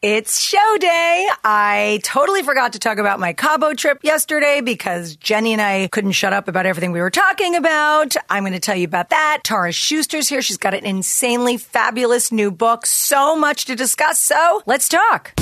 It's show day. I totally forgot to talk about my Cabo trip yesterday because Jenny and I couldn't shut up about everything we were talking about. I'm going to tell you about that. Tara Schuster's here. She's got an insanely fabulous new book. So much to discuss. So let's talk.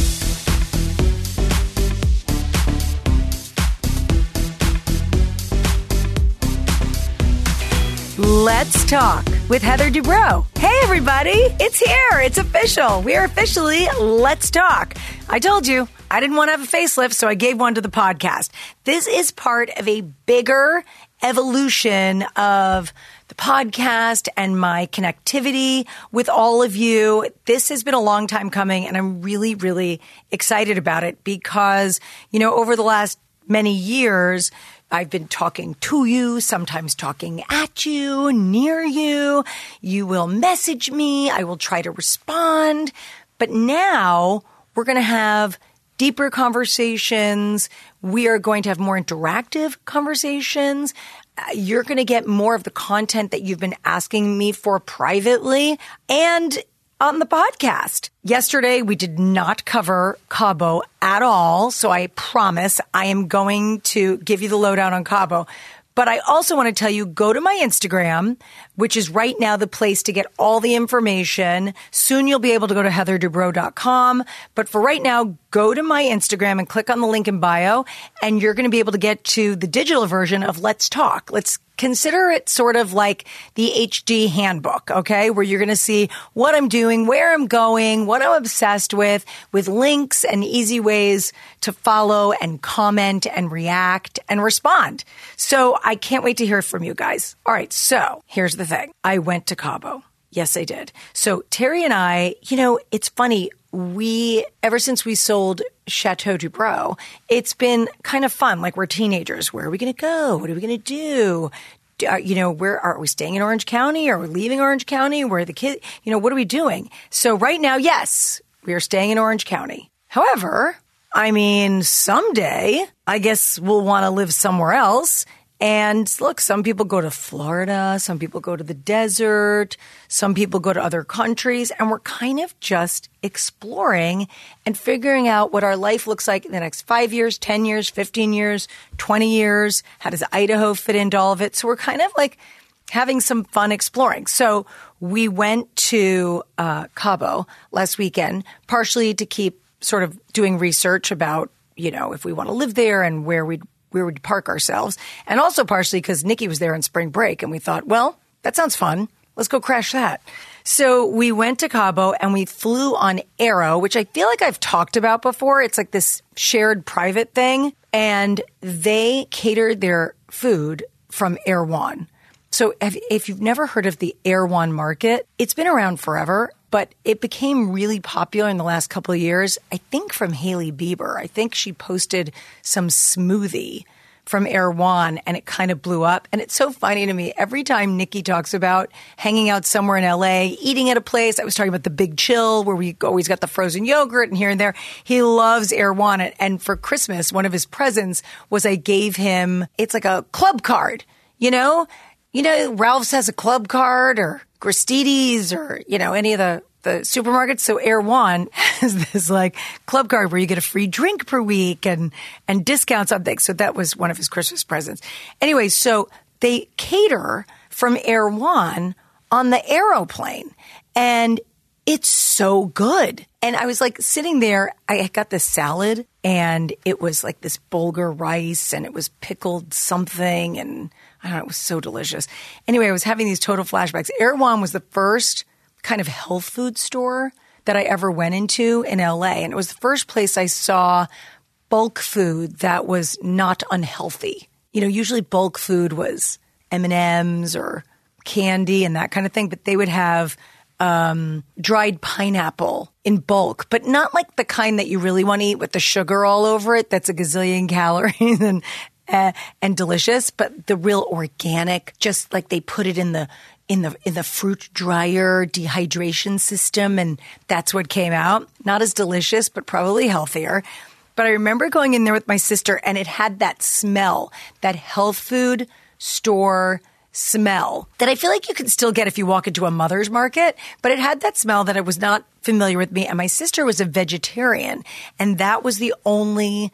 Let's talk with Heather Dubrow. Hey, everybody. It's here. It's official. We are officially Let's Talk. I told you I didn't want to have a facelift, so I gave one to the podcast. This is part of a bigger evolution of the podcast and my connectivity with all of you. This has been a long time coming and I'm really, really excited about it because, you know, over the last many years, I've been talking to you, sometimes talking at you, near you. You will message me. I will try to respond. But now we're going to have deeper conversations. We are going to have more interactive conversations. Uh, You're going to get more of the content that you've been asking me for privately. And on the podcast. Yesterday, we did not cover Cabo at all. So I promise I am going to give you the lowdown on Cabo. But I also want to tell you, go to my Instagram, which is right now the place to get all the information. Soon you'll be able to go to heatherdubrow.com. But for right now, go to my Instagram and click on the link in bio and you're going to be able to get to the digital version of Let's Talk. Let's consider it sort of like the HD handbook, okay? Where you're going to see what I'm doing, where I'm going, what I'm obsessed with, with links and easy ways to follow and comment and react and respond. So I can't wait to hear from you guys. All right. So here's the thing. I went to Cabo. Yes, I did. So Terry and I, you know, it's funny. We, ever since we sold Chateau Dubrow, it's been kind of fun. Like we're teenagers. Where are we going to go? What are we going to do? You know, where are we staying in Orange County? Are we leaving Orange County? Where are the kids? You know, what are we doing? So right now, yes, we are staying in Orange County. However, I mean, someday I guess we'll want to live somewhere else. And look, some people go to Florida, some people go to the desert, some people go to other countries, and we're kind of just exploring and figuring out what our life looks like in the next five years, 10 years, 15 years, 20 years. How does Idaho fit into all of it? So we're kind of like having some fun exploring. So we went to uh, Cabo last weekend, partially to keep sort of doing research about, you know, if we want to live there and where we'd we'd park ourselves, and also partially because Nikki was there on spring break, and we thought, well, that sounds fun. Let's go crash that. So we went to Cabo and we flew on Aero, which I feel like I've talked about before. It's like this shared private thing, and they catered their food from Erewhon. So if, if you've never heard of the Erewhon market, it's been around forever, but it became really popular in the last couple of years. I think from Hailey Bieber. I think she posted some smoothie from One and it kind of blew up. And it's so funny to me. Every time Nikki talks about hanging out somewhere in LA, eating at a place, I was talking about the Big Chill where we always got the frozen yogurt and here and there. He loves One. And for Christmas, one of his presents was I gave him, it's like a club card, you know? You know, Ralph's has a club card or Gristedes or, you know, any of the, the supermarkets. So Erewhon has this like club card where you get a free drink per week and, and discounts on things. So that was one of his Christmas presents. Anyway, so they cater from Erewhon on the aeroplane and it's so good. And I was like sitting there, I got this salad and it was like this bulgur rice and it was pickled something and I don't know, it was so delicious. Anyway, I was having these total flashbacks. Erewhon was the first kind of health food store that I ever went into in LA. And it was the first place I saw bulk food that was not unhealthy. You know, usually bulk food was M&Ms or candy and that kind of thing, but they would have um, dried pineapple in bulk, but not like the kind that you really want to eat with the sugar all over it. That's a gazillion calories and uh, and delicious, but the real organic, just like they put it in the in the in the fruit dryer dehydration system, and that's what came out. Not as delicious, but probably healthier. But I remember going in there with my sister, and it had that smell, that health food store smell that I feel like you can still get if you walk into a mother's market, but it had that smell that I was not familiar with me. And my sister was a vegetarian, and that was the only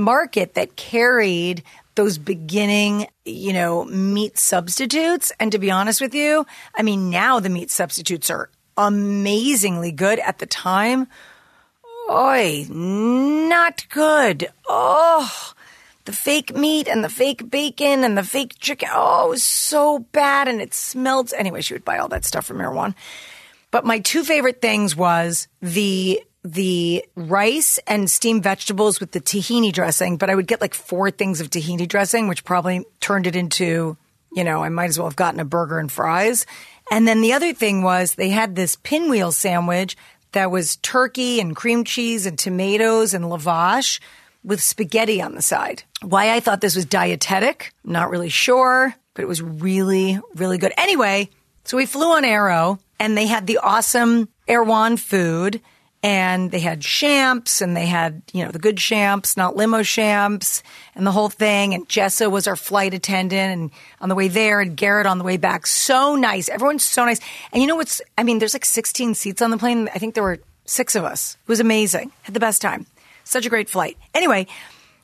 market that carried those beginning, you know, meat substitutes. And to be honest with you, I mean, now the meat substitutes are amazingly good at the time. Oi, not good. Oh, the fake meat and the fake bacon and the fake chicken. Oh, it was so bad and it smelled. Anyway, she would buy all that stuff from Erewhon. But my two favorite things was the the rice and steamed vegetables with the tahini dressing, but I would get like four things of tahini dressing, which probably turned it into, you know, I might as well have gotten a burger and fries. And then the other thing was they had this pinwheel sandwich that was turkey and cream cheese and tomatoes and lavash with spaghetti on the side. Why I thought this was dietetic, not really sure, but it was really, really good. Anyway, so we flew on Aero and they had the awesome Erewhon food and they had champs and they had, you know, the good champs, not limo champs and the whole thing. And Jessa was our flight attendant and on the way there and Garrett on the way back. So nice. Everyone's so nice. And you know what's, I mean, there's like 16 seats on the plane. I think there were six of us. It was amazing. Had the best time. Such a great flight. Anyway,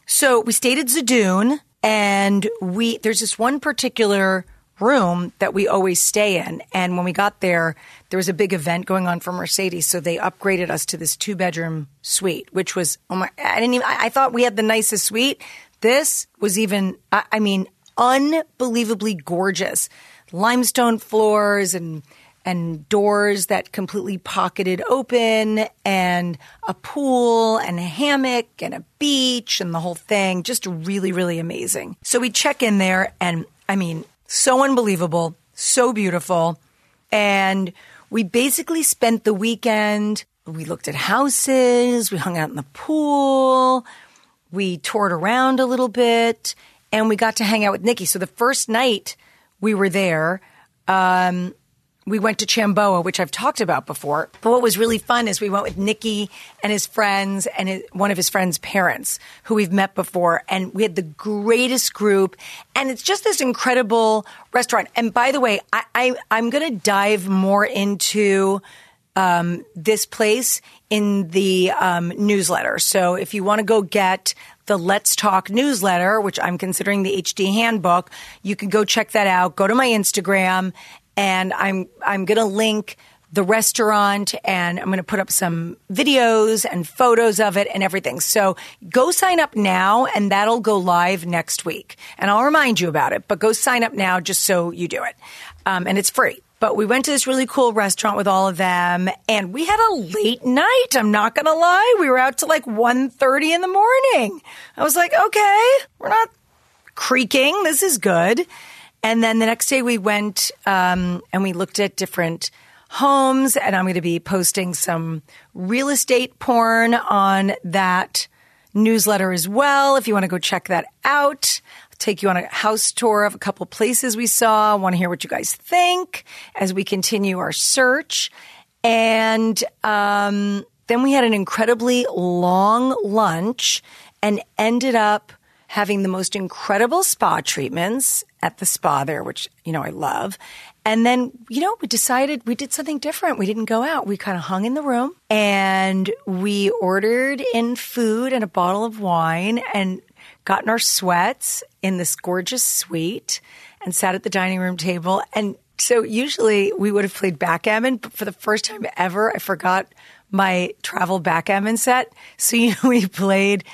so we stayed at Zadún and we, there's this one particular room that we always stay in. And when we got there, there was a big event going on for Mercedes, so they upgraded us to this two bedroom suite, which was oh my! I didn't even. I, I thought we had the nicest suite. This was even. I, I mean, unbelievably gorgeous, limestone floors and and doors that completely pocketed open and a pool and a hammock and a beach and the whole thing. Just really, really amazing. So we check in there and I mean, so unbelievable, so beautiful. And we basically spent the weekend. We looked at houses. We hung out in the pool. We toured around a little bit and we got to hang out with Nikki. So the first night we were there, um, we went to Chambao, which I've talked about before. But what was really fun is we went with Nikki and his friends and his, one of his friends' parents who we've met before. And we had the greatest group. And it's just this incredible restaurant. And by the way, I, I'm going to dive more into um, this place in the um, newsletter. So if you want to go get the Let's Talk newsletter, which I'm considering the HD handbook, you can go check that out. Go to my Instagram and I'm I'm going to link the restaurant and I'm going to put up some videos and photos of it and everything. So go sign up now and that'll go live next week. And I'll remind you about it, but go sign up now just so you do it. Um, and it's free. But we went to this really cool restaurant with all of them and we had a late night. I'm not going to lie. We were out to like 1.30 in the morning. I was like, okay, we're not creaking. This is good. And then the next day we went um, and we looked at different homes, and I'm going to be posting some real estate porn on that newsletter as well. If you want to go check that out, I'll take you on a house tour of a couple places we saw. I want to hear what you guys think as we continue our search. And um, then we had an incredibly long lunch and ended up having the most incredible spa treatments at the spa there, which, you know, I love. And then, you know, we decided we did something different. We didn't go out. We kind of hung in the room and we ordered in food and a bottle of wine and got in our sweats in this gorgeous suite and sat at the dining room table. And so usually we would have played backgammon, but for the first time ever, I forgot my travel backgammon set. So, you know, we played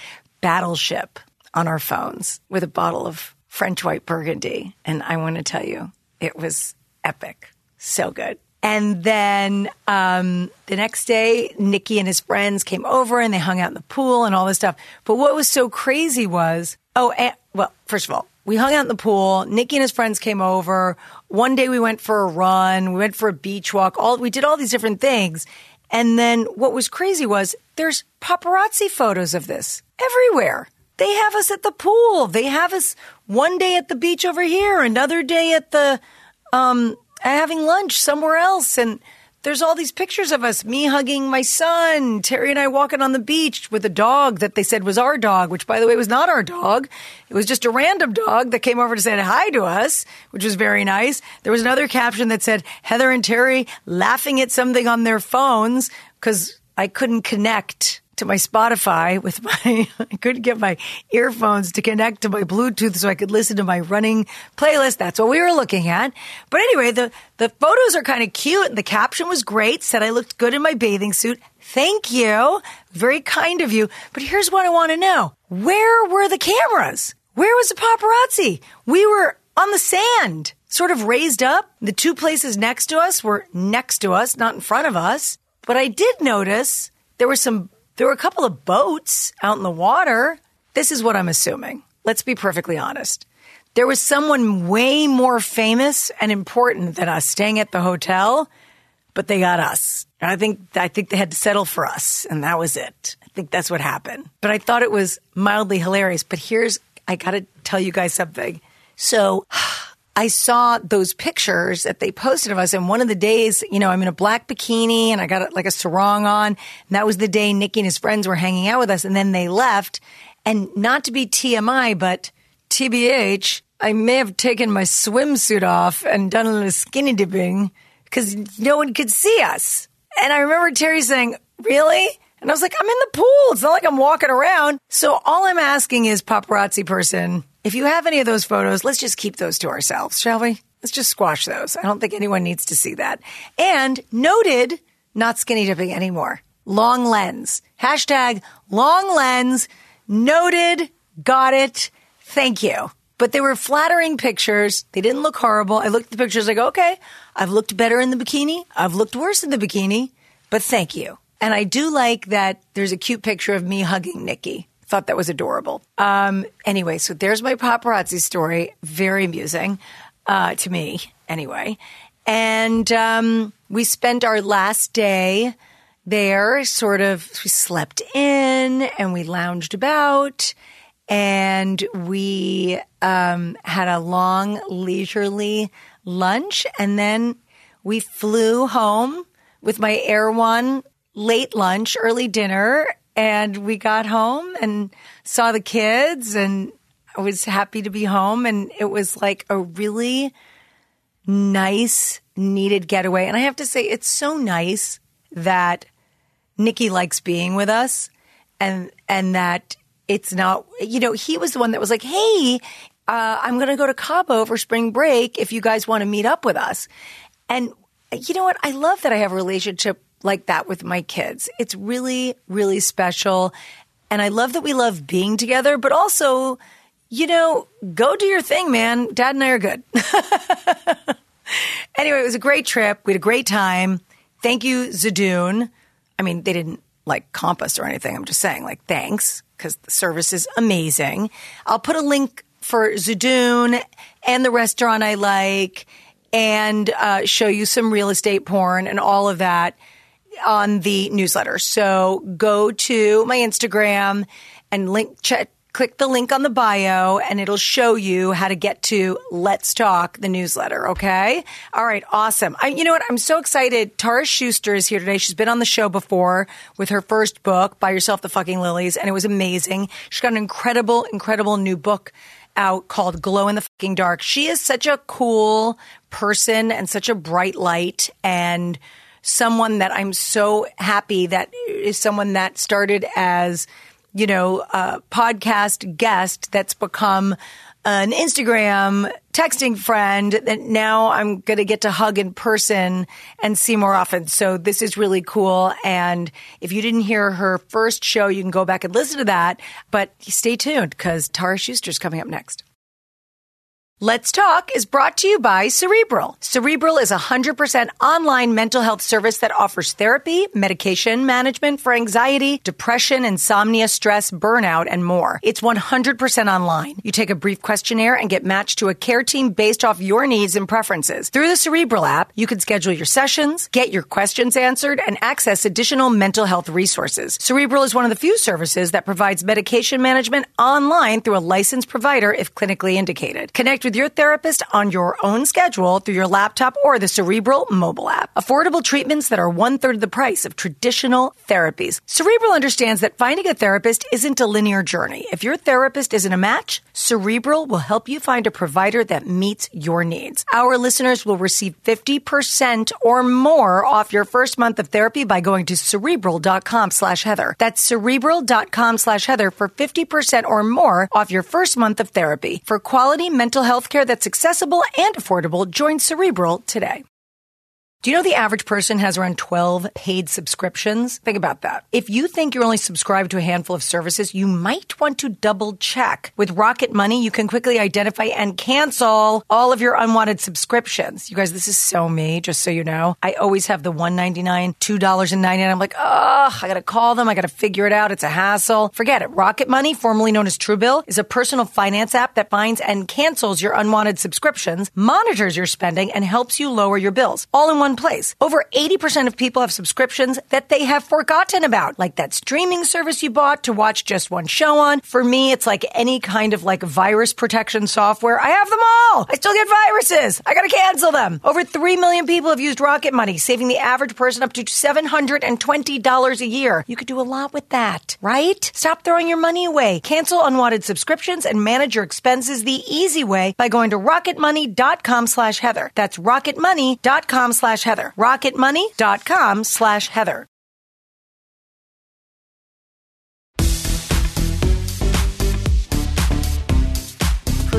Battleship on our phones with a bottle of French white burgundy. And I want to tell you, it was epic. So good. And then um, the next day, Nikki and his friends came over and they hung out in the pool and all this stuff. But what was so crazy was, oh, and, well, first of all, we hung out in the pool. Nikki and his friends came over. One day we went for a run. We went for a beach walk. All we did all these different things. And then what was crazy was there's paparazzi photos of this everywhere. They have us at the pool. They have us one day at the beach over here, another day at the um, having lunch somewhere else, and there's all these pictures of us, me hugging my son, Terry and I walking on the beach with a dog that they said was our dog, which by the way was not our dog. It was just a random dog that came over to say hi to us, which was very nice. There was another caption that said Heather and Terry laughing at something on their phones because I couldn't connect to my Spotify with my, I couldn't get my earphones to connect to my Bluetooth so I could listen to my running playlist. That's what we were looking at. But anyway, the, the photos are kind of cute. The caption was great, said I looked good in my bathing suit. Thank you. Very kind of you. But here's what I want to know. Where were the cameras? Where was the paparazzi? We were on the sand, sort of raised up. The two places next to us were next to us, not in front of us. But I did notice there were some there were a couple of boats out in the water. This is what I'm assuming. Let's be perfectly honest. There was someone way more famous and important than us staying at the hotel, but they got us. And I think I think they had to settle for us, and that was it. I think that's what happened. But I thought it was mildly hilarious. But here's I got to tell you guys something. So I saw those pictures that they posted of us. And one of the days, you know, I'm in a black bikini and I got like a sarong on. And that was the day Nicky and his friends were hanging out with us. And then they left. And not to be TMI, but TBH, I may have taken my swimsuit off and done a little skinny dipping because no one could see us. And I remember Terry saying, Really? And I was like, I'm in the pool. It's not like I'm walking around. So all I'm asking is paparazzi person, if you have any of those photos, let's just keep those to ourselves, shall we? Let's just squash those. I don't think anyone needs to see that. And noted, not skinny dipping anymore. Long lens. Hashtag long lens. Noted. Got it. Thank you. But they were flattering pictures. They didn't look horrible. I looked at the pictures. Go, okay, I've looked better in the bikini. I've looked worse in the bikini, but thank you. And I do like that there's a cute picture of me hugging Nicky. Thought that was adorable. Um, anyway, so there's my paparazzi story. Very amusing uh, to me, anyway. And um, we spent our last day there, sort of, we slept in and we lounged about and we um, had a long, leisurely lunch. And then we flew home with my Erewhon late lunch, early dinner, and we got home and saw the kids and I was happy to be home. And it was like a really nice needed getaway. And I have to say it's so nice that Nikki likes being with us and and that it's not you know he was the one that was like hey uh, I'm going to go to Cabo for spring break if you guys want to meet up with us. And you know what? I love that I have a relationship like that with my kids. It's really, really special. And I love that we love being together, but also, you know, go do your thing, man. Dad and I are good. anyway, it was a great trip. We had a great time. Thank you, Zadún. I mean, they didn't like comp us or anything. I'm just saying, like, thanks, because the service is amazing. I'll put a link for Zadún and the restaurant I like and uh, show you some real estate porn and all of that on the newsletter. So go to my Instagram and link check click the link on the bio and it'll show you how to get to Let's Talk, the newsletter. Okay. All right. Awesome. I, you know what? I'm so excited. Tara Schuster is here today. She's been on the show before with her first book, Buy Yourself the Fucking Lilies, and it was amazing. She's got an incredible, incredible new book out called Glow in the Fucking Dark. She is such a cool person and such a bright light and someone that I'm so happy that is someone that started as, you know, a podcast guest that's become an Instagram texting friend that now I'm going to get to hug in person and see more often. So this is really cool. And if you didn't hear her first show, you can go back and listen to that. But stay tuned because Tara Schuster's coming up next. Let's Talk is brought to you by Cerebral. Cerebral is a 100% online mental health service that offers therapy, medication management for anxiety, depression, insomnia, stress, burnout, and more. It's 100% online. You take a brief questionnaire and get matched to a care team based off your needs and preferences. Through the Cerebral app, you can schedule your sessions, get your questions answered, and access additional mental health resources. Cerebral is one of the few services that provides medication management online through a licensed provider if clinically indicated. Connect with with your therapist on your own schedule through your laptop or the Cerebral mobile app. Affordable treatments that are one third the price of traditional therapies. Cerebral understands that finding a therapist isn't a linear journey. If your therapist isn't a match, Cerebral will help you find a provider that meets your needs. Our listeners will receive 50% or more off your first month of therapy by going to cerebral.com slash Heather. That's cerebral.com slash Heather for 50% or more off your first month of therapy. For quality mental health care that's accessible and affordable, join Cerebral today. Do you know the average person has around 12 paid subscriptions? Think about that. If you think you're only subscribed to a handful of services, you might want to double check. With Rocket Money, you can quickly identify and cancel all of your unwanted subscriptions. You guys, this is so me, just so you know. I always have the $1.99, $2.99. I'm like, oh, I gotta call them. I gotta figure it out. It's a hassle. Forget it. Rocket Money, formerly known as Truebill, is a personal finance app that finds and cancels your unwanted subscriptions, monitors your spending, and helps you lower your bills. All in one one place. Over 80% of people have subscriptions that they have forgotten about, like that streaming service you bought to watch just one show on. For me, it's like any kind of like virus protection software. I have them all. I still get viruses. I gotta cancel them. Over 3 million people have used Rocket Money, saving the average person up to $720 a year. You could do a lot with that, right? Stop throwing your money away. Cancel unwanted subscriptions and manage your expenses the easy way by going to rocketmoney.com slash Heather. That's rocketmoney.com slash Heather. Rocketmoney.com slash Heather.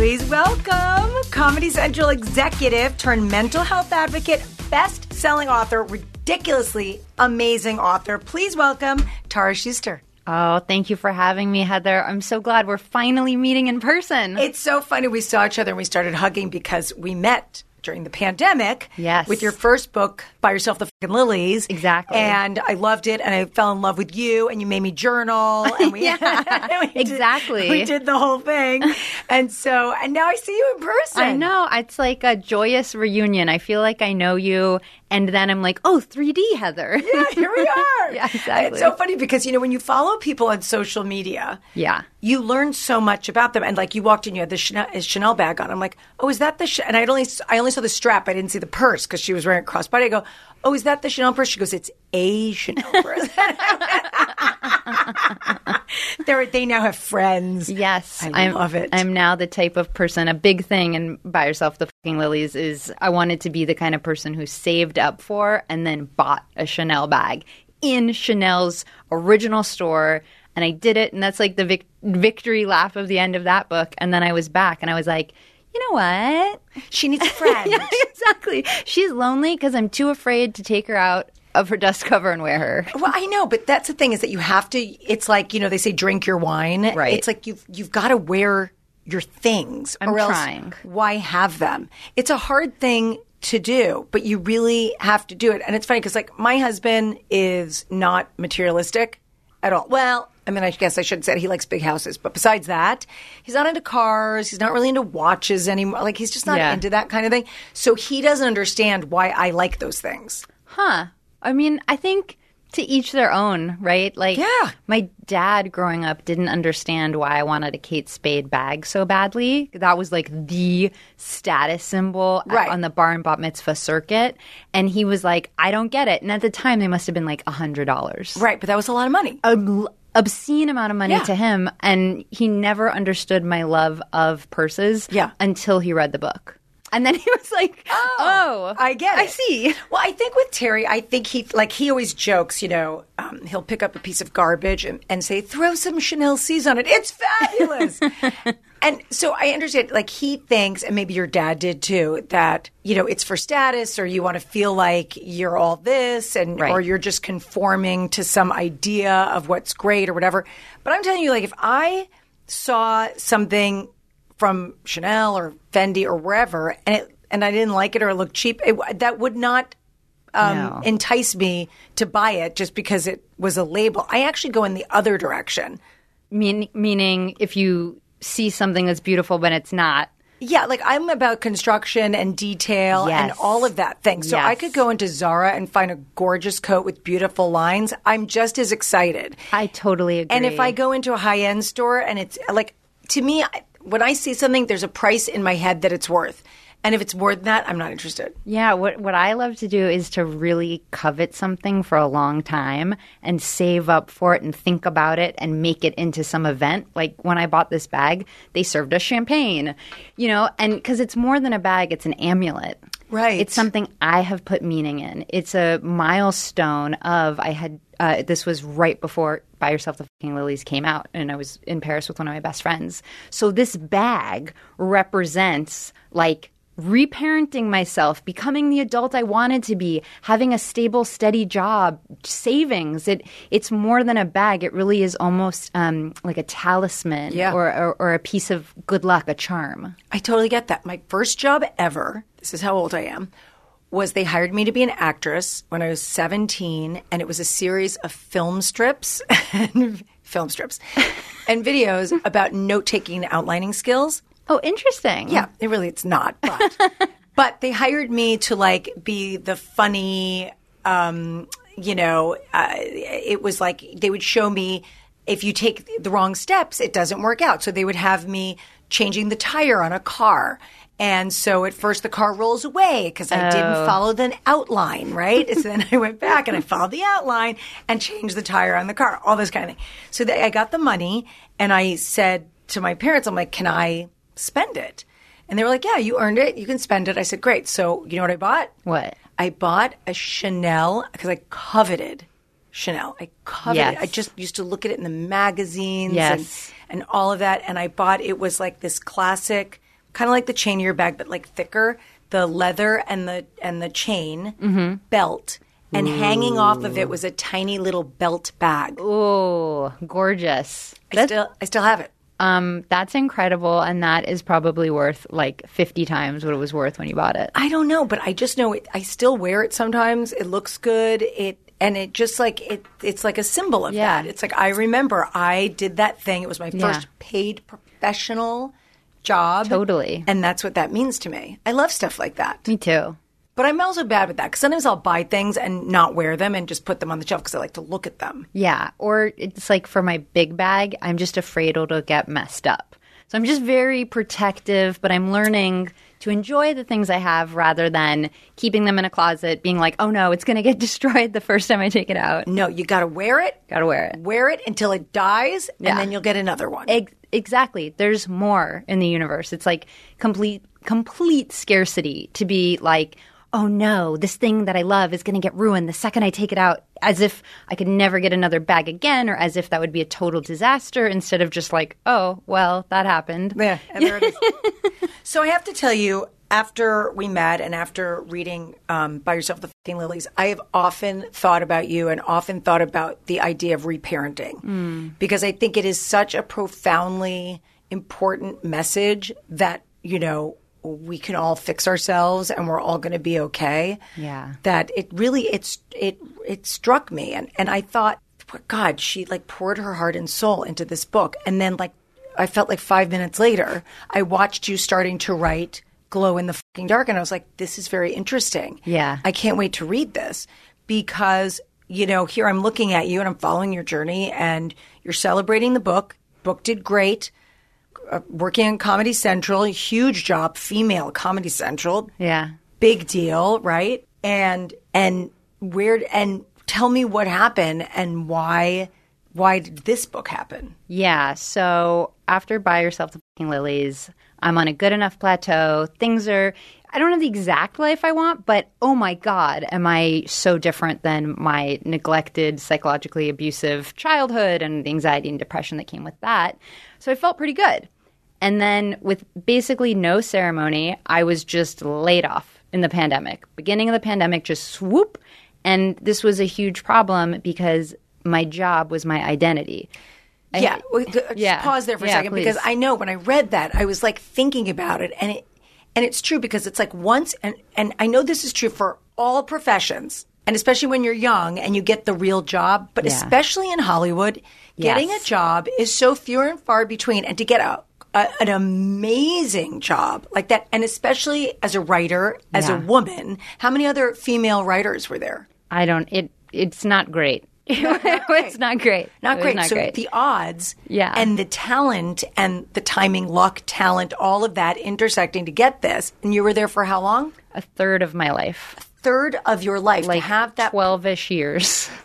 Please welcome Comedy Central executive turned mental health advocate, best selling author, ridiculously amazing author. Please welcome Tara Schuster. Oh, thank you for having me, Heather. I'm so glad we're finally meeting in person. It's so funny. We saw each other and we started hugging because we met during the pandemic. Yes. With your first book, Buy Yourself the Fucking Lilies. Exactly. And I loved it and I fell in love with you and you made me journal. And we, yeah, we did- exactly. we did the whole thing. and so, and now I see you in person. I know. It's like a joyous reunion. I feel like I know you, and then I'm like, oh, 3D, Heather. Yeah, here we are. Yeah, exactly. It's so funny because, you know, when you follow people on social media, Yeah. you learn so much about them. And like you walked in, you had the Chanel, Chanel bag on. I'm like, oh, is that the? Ch-? And I only I only saw the strap. I didn't see the purse because she was wearing a crossbody. I go, oh, is that the Chanel purse? She goes, it's a Chanel purse. They're, they now have friends. Yes, I am love it. I'm now the type of person. A big thing and buy yourself the fucking lilies is I wanted to be the kind of person who saved up for and then bought a Chanel bag in Chanel's original store, and I did it. And that's like the vic- victory laugh of the end of that book. And then I was back, and I was like. You know what? She needs a friend. yeah, exactly. She's lonely because I'm too afraid to take her out of her dust cover and wear her. Well, I know, but that's the thing is that you have to. It's like you know they say drink your wine. Right. It's like you've you've got to wear your things. I'm or else trying. Why have them? It's a hard thing to do, but you really have to do it. And it's funny because like my husband is not materialistic at all. Well. I mean, I guess I should have said he likes big houses, but besides that, he's not into cars. He's not really into watches anymore. Like, he's just not Yeah. into that kind of thing. So he doesn't understand why I like those things. Huh. I mean, I think to each their own, right? Like, Yeah. my dad growing up didn't understand why I wanted a Kate Spade bag so badly. That was like the status symbol Right. on the bar and bat mitzvah circuit. And he was like, I don't get it. And at the time, they must have been like a $100. Right. But that was a lot of money. Obscene amount of money Yeah. to him. And he never understood my love of purses Yeah. until he read the book. And then he was like, oh, I get it. I see. Well, I think with Terry, I think he like he always jokes. You know, um, he'll pick up a piece of garbage and, and say, "Throw some Chanel C's on it. It's fabulous." and so I understand. Like he thinks, and maybe your dad did too, that you know it's for status, or you want to feel like you're all this, and Right. or you're just conforming to some idea of what's great or whatever. But I'm telling you, like if I saw something from Chanel or Fendi or wherever, and it and I didn't like it or it looked cheap, it, that would not um, No. entice me to buy it just because it was a label. I actually go in the other direction. Mean, meaning, if you see something that's beautiful but it's not, Yeah, like I'm about construction and detail and all of that thing. So I could go into Zara and find a gorgeous coat with beautiful lines. I'm just as excited. I totally agree. And if I go into a high end store and it's like, to me, I- when I see something, there's a price in my head that it's worth. And if it's more than that, I'm not interested. Yeah, what what I love to do is to really covet something for a long time and save up for it and think about it and make it into some event. Like when I bought this bag, they served us champagne, you know, and because it's more than a bag, it's an amulet. Right. It's something I have put meaning in. It's a milestone of I had uh, this was right before Buy Yourself the Fucking Lilies came out, and I was in Paris with one of my best friends. So this bag represents like reparenting myself, becoming the adult I wanted to be, having a stable, steady job, savings. It it's more than a bag. It really is almost um, like a talisman Yeah. or, or or a piece of good luck, a charm. I totally get that. My first job ever, this is how old I am, was they hired me to be an actress when I was 17, and it was a series of film strips and film strips and videos about note taking and outlining skills. Oh, interesting. Yeah, it really it's not, but but they hired me to like be the funny um you know, uh, it was like they would show me if you take the wrong steps, it doesn't work out. So they would have me changing the tire on a car. And so at first the car rolls away because I didn't oh. follow the outline, right? so then I went back and I followed the outline and changed the tire on the car, all this kind of thing. So they, I got the money and I said to my parents, I'm like, can I spend it? And they were like, yeah, you earned it. You can spend it. I said, great. So you know what I bought? What? I bought a Chanel because I coveted Chanel. I coveted Yes. it. I just used to look at it in the magazines Yes. and, and all of that. And I bought it was like this classic, kind of like the chain of your bag, but like thicker, the leather and the and the chain Mm-hmm. belt. And hanging off of it was a tiny little belt bag. Oh, gorgeous. I still I still have it. Um, that's incredible, and that is probably worth like fifty times what it was worth when you bought it. I don't know, but I just know it. I still wear it sometimes. It looks good. It and it just like it. It's like a symbol of Yeah. that. It's like I remember I did that thing. It was my Yeah. first paid professional job. Totally. and that's what that means to me. I love stuff like that. Me too. But I'm also bad with that because sometimes I'll buy things and not wear them and just put them on the shelf because I like to look at them. Yeah. Or it's like for my big bag, I'm just afraid it'll get messed up. So I'm just very protective, but I'm learning to enjoy the things I have rather than keeping them in a closet, being like, oh no, it's going to get destroyed the first time I take it out. No, you got to wear it. Gotta wear it. Wear it until it dies, Yeah. and then you'll get another one. Ex- exactly. There's more in the universe. It's like complete complete scarcity to be like, oh no, this thing that I love is going to get ruined the second I take it out, as if I could never get another bag again, or as if that would be a total disaster. Instead of just like, oh well, that happened. Yeah, and there it is. so I have to tell you, after we met and after reading um, buy yourself the fucking lilies, I have often thought about you and often thought about the idea of reparenting because I think it is such a profoundly important message that you know we can all fix ourselves and we're all going to be okay. Yeah. that it really it's it it struck me and and I thought god she like poured her heart and soul into this book and then like I felt like 5 minutes later I watched you starting to write glow in the fucking dark and I was like this is very interesting Yeah. I can't wait to read this because you know here I'm looking at you and I'm following your journey and you're celebrating the book book did great uh, working on Comedy Central huge job female Comedy Central Yeah. big deal, right? And and where and tell me what happened and why why did this book happen? Yeah. So after Buy Yourself the Fucking Lilies, I'm on a good enough plateau. Things are, I don't have the exact life I want, but oh my God, am I so different than my neglected, psychologically abusive childhood and the anxiety and depression that came with that. So I felt pretty good. And then with basically no ceremony, I was just laid off in the pandemic. Beginning of the pandemic, just swoop. And this was a huge problem because my job was my identity. I- yeah, just yeah. pause there for a Yeah, second because. I know when I read that I was like thinking about it and it and it's true because it's like once and and I know this is true for all professions and especially when you're young and you get the real job, but Yeah. especially in Hollywood, getting Yes. a job is so few and far between and to get a a, an amazing job like that, and especially as a writer, as a woman, how many other female writers were there? I don't. It it's not great. it's not great. Not great. Not so great. the odds Yeah. and the talent and the timing, luck, talent, all of that intersecting to get this. And you were there for how long? a third of my life, A Third of your life like to have that twelve-ish years.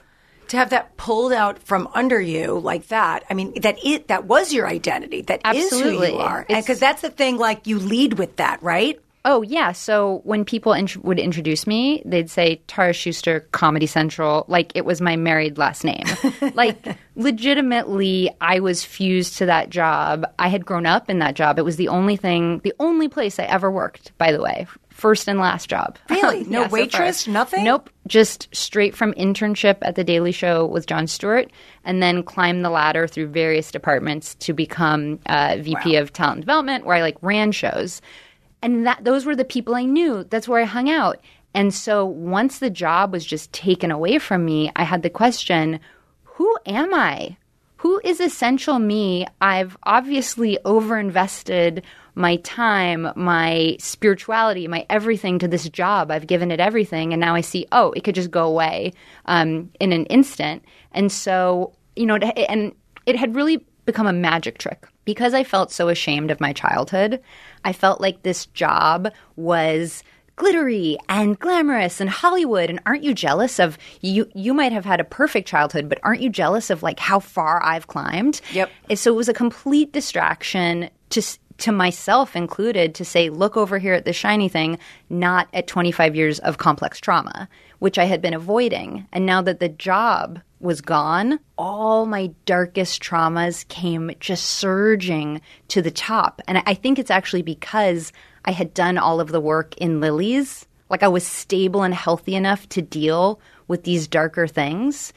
to have that pulled out from under you like that. I mean, that it that was your identity. That is who you are. Because that's the thing. Like you lead with that, right? Oh yeah. So when people int- would introduce me, they'd say Tara Schuster, Comedy Central, like it was my married last name. like legitimately, I was fused to that job. I had grown up in that job. It was the only thing, the only place I ever worked. By the way, first and last job. Really? No Yeah, so waitress? Nothing? Nope. Just straight from internship at the Daily Show with Jon Stewart, and then climbed the ladder through various departments to become uh, VP of Talent Development, where I like ran shows and that those were the people I knew. That's where I hung out. And so once the job was just taken away from me, I had the question, who am I? Who is essential me? I've obviously overinvested my time, my spirituality, my everything to this job. I've given it everything, and now I see, oh, it could just go away um, in an instant. And so, you know, it- and it had really become a magic trick because I felt so ashamed of my childhood. I felt like this job was glittery and glamorous and Hollywood and aren't you jealous of you you might have had a perfect childhood but aren't you jealous of like how far I've climbed? Yep. And so it was a complete distraction to s- to myself included to say look over here at this shiny thing not at 25 years of complex trauma which I had been avoiding and now that the job was gone all my darkest traumas came just surging to the top and I think it's actually because I had done all of the work in lilies like I was stable and healthy enough to deal with these darker things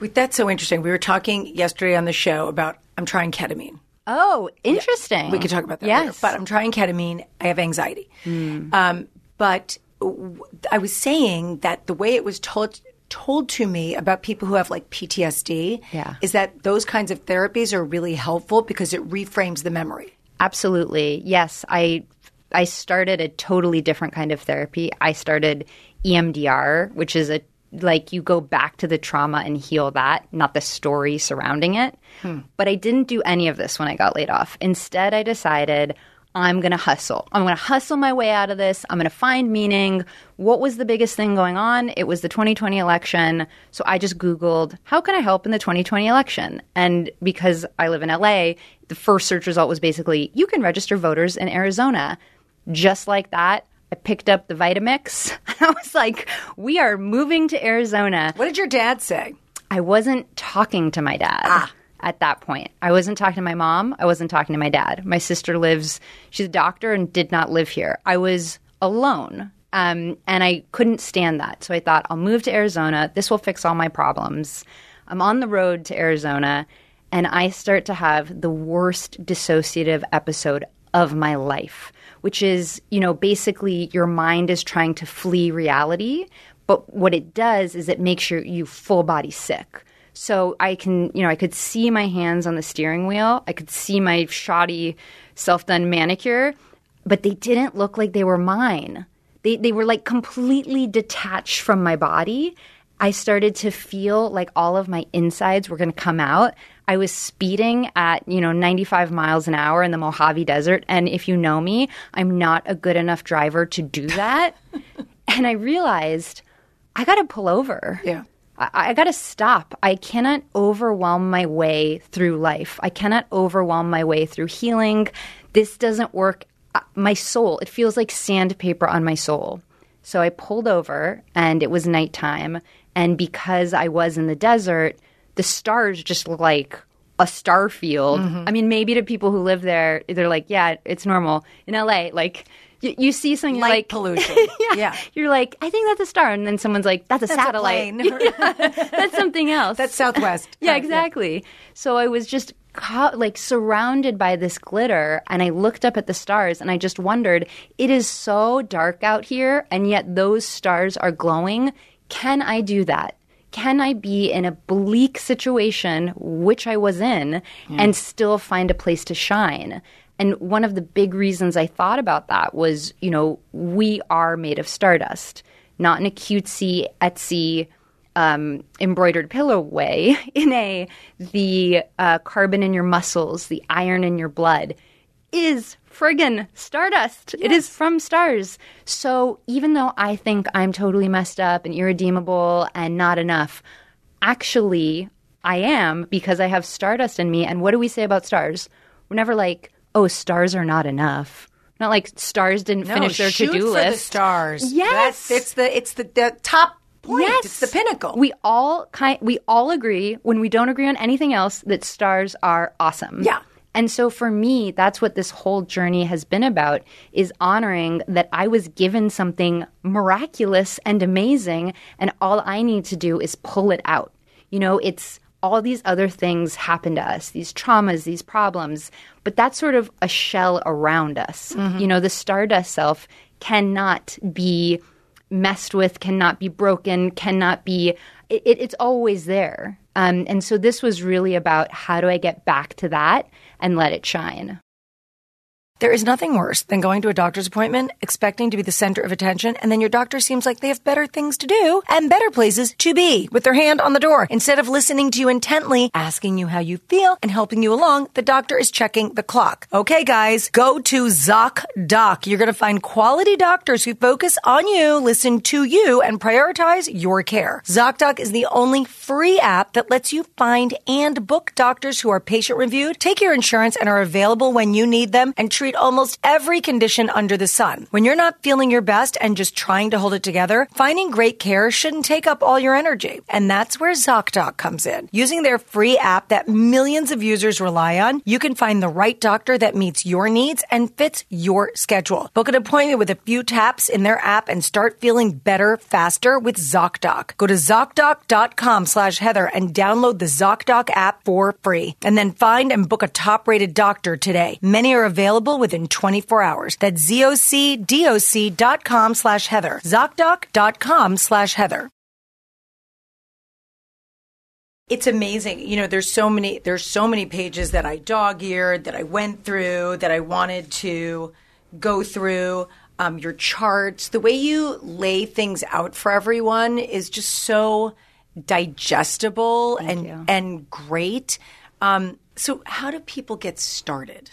That's so interesting. We were talking yesterday on the show about I'm trying ketamine. Oh interesting We could talk about that yes later. But I'm trying ketamine. I have anxiety. Um, but w- I was saying that the way it was told told to me about people who have like PTSD Yeah. is that those kinds of therapies are really helpful because it reframes the memory. Absolutely. Yes, I I started a totally different kind of therapy. I started EMDR, which is a like you go back to the trauma and heal that, not the story surrounding it. Hmm. But I didn't do any of this when I got laid off. Instead, I decided I'm going to hustle. I'm going to hustle my way out of this. I'm going to find meaning. What was the biggest thing going on? It was the 2020 election. So I just Googled, how can I help in the 2020 election? And because I live in LA, the first search result was basically, you can register voters in Arizona. Just like that, I picked up the Vitamix. I was like, we are moving to Arizona. What did your dad say? I wasn't talking to my dad at that point. I wasn't talking to my mom. I wasn't talking to my dad. My sister lives, she's a doctor and did not live here. I was alone. Um, and I couldn't stand that. So I thought, I'll move to Arizona. This will fix all my problems. I'm on the road to Arizona and I start to have the worst dissociative episode of my life, which is, you know, basically your mind is trying to flee reality, but what it does is it makes your, you full body sick. So I can, you know, I could see my hands on the steering wheel. I could see my shoddy self done manicure, but they didn't look like they were mine. They, they were like completely detached from my body. I started to feel like all of my insides were going to come out. I was speeding at, you know, 95 miles an hour in the Mojave Desert. And if you know me, I'm not a good enough driver to do that. and I realized I got to pull over. Yeah. I, I got to stop. I cannot overwhelm my way through life. I cannot overwhelm my way through healing. This doesn't work. Uh, My soul, it feels like sandpaper on my soul. So I pulled over and it was nighttime. And because I was in the desert, the stars just look like a star field. Mm-hmm. I mean, maybe to people who live there, they're like, yeah, it's normal. In LA, like, you, you see something Light like pollution. yeah. yeah, You're like, I think that's a star, and then someone's like, that's a That's a satellite. plane. that's something else. That's Southwest. yeah, exactly. So I was just ca- like surrounded by this glitter, and I looked up at the stars, and I just wondered, it is so dark out here, and yet those stars are glowing. Can I do that? Can I be in a bleak situation, which I was in, and still find a place to shine? And one of the big reasons I thought about that was, you know, we are made of stardust, not in a cutesy, Etsy um, embroidered pillow way, in a the uh, carbon in your muscles, the iron in your blood, is friggin' stardust. It is from stars. So even though I think I'm totally messed up and irredeemable and not enough, actually I am because I have stardust in me. And what do we say about stars? We're never like, oh, stars are not enough. Not like stars didn't No, finish their to do for list. the stars. Yes. That's, it's the it's the, the top point. Yes, It's the pinnacle. We all kind we all agree when we don't agree on anything else that stars are awesome. Yeah. And so for me, that's what this whole journey has been about is honoring that I was given something miraculous and amazing and all I need to do is pull it out. You know, it's all these other things happen to us, these traumas, these problems, but that's sort of a shell around us. You know, the stardust self cannot be messed with, cannot be broken, cannot be. It, it, it's always there. Um, and so this was really about how do I get back to that and let it shine. There is nothing worse than going to a doctor's appointment expecting to be the center of attention, and then your doctor seems like they have better things to do and better places to be with their hand on the door. Instead of listening to you intently, asking you how you feel, and helping you along, the doctor is checking the clock. Okay, guys, go to ZocDoc. You're going to find quality doctors who focus on you, listen to you, and prioritize your care. ZocDoc is the only free app that lets you find and book doctors who are patient reviewed, take your insurance, and are available when you need them, and treat almost every condition under the sun. When you're not feeling your best and just trying to hold it together, finding great care shouldn't take up all your energy. And that's where ZocDoc comes in. Using their free app that millions of users rely on, you can find the right doctor that meets your needs and fits your schedule. Book an appointment with a few taps in their app and start feeling better faster with ZocDoc. Go to ZocDoc.com slash Heather and download the ZocDoc app for free. And then find and book a top rated doctor today. Many are available within 24 hours. That's ZocDoc.com slash Heather. ZocDoc.com slash Heather. It's amazing. You know, there's so many there's so many pages that I dog-eared, that I went through, that I wanted to go through. Um, your charts, the way you lay things out for everyone is just so digestible and you. and great. Um, so, how do people get started?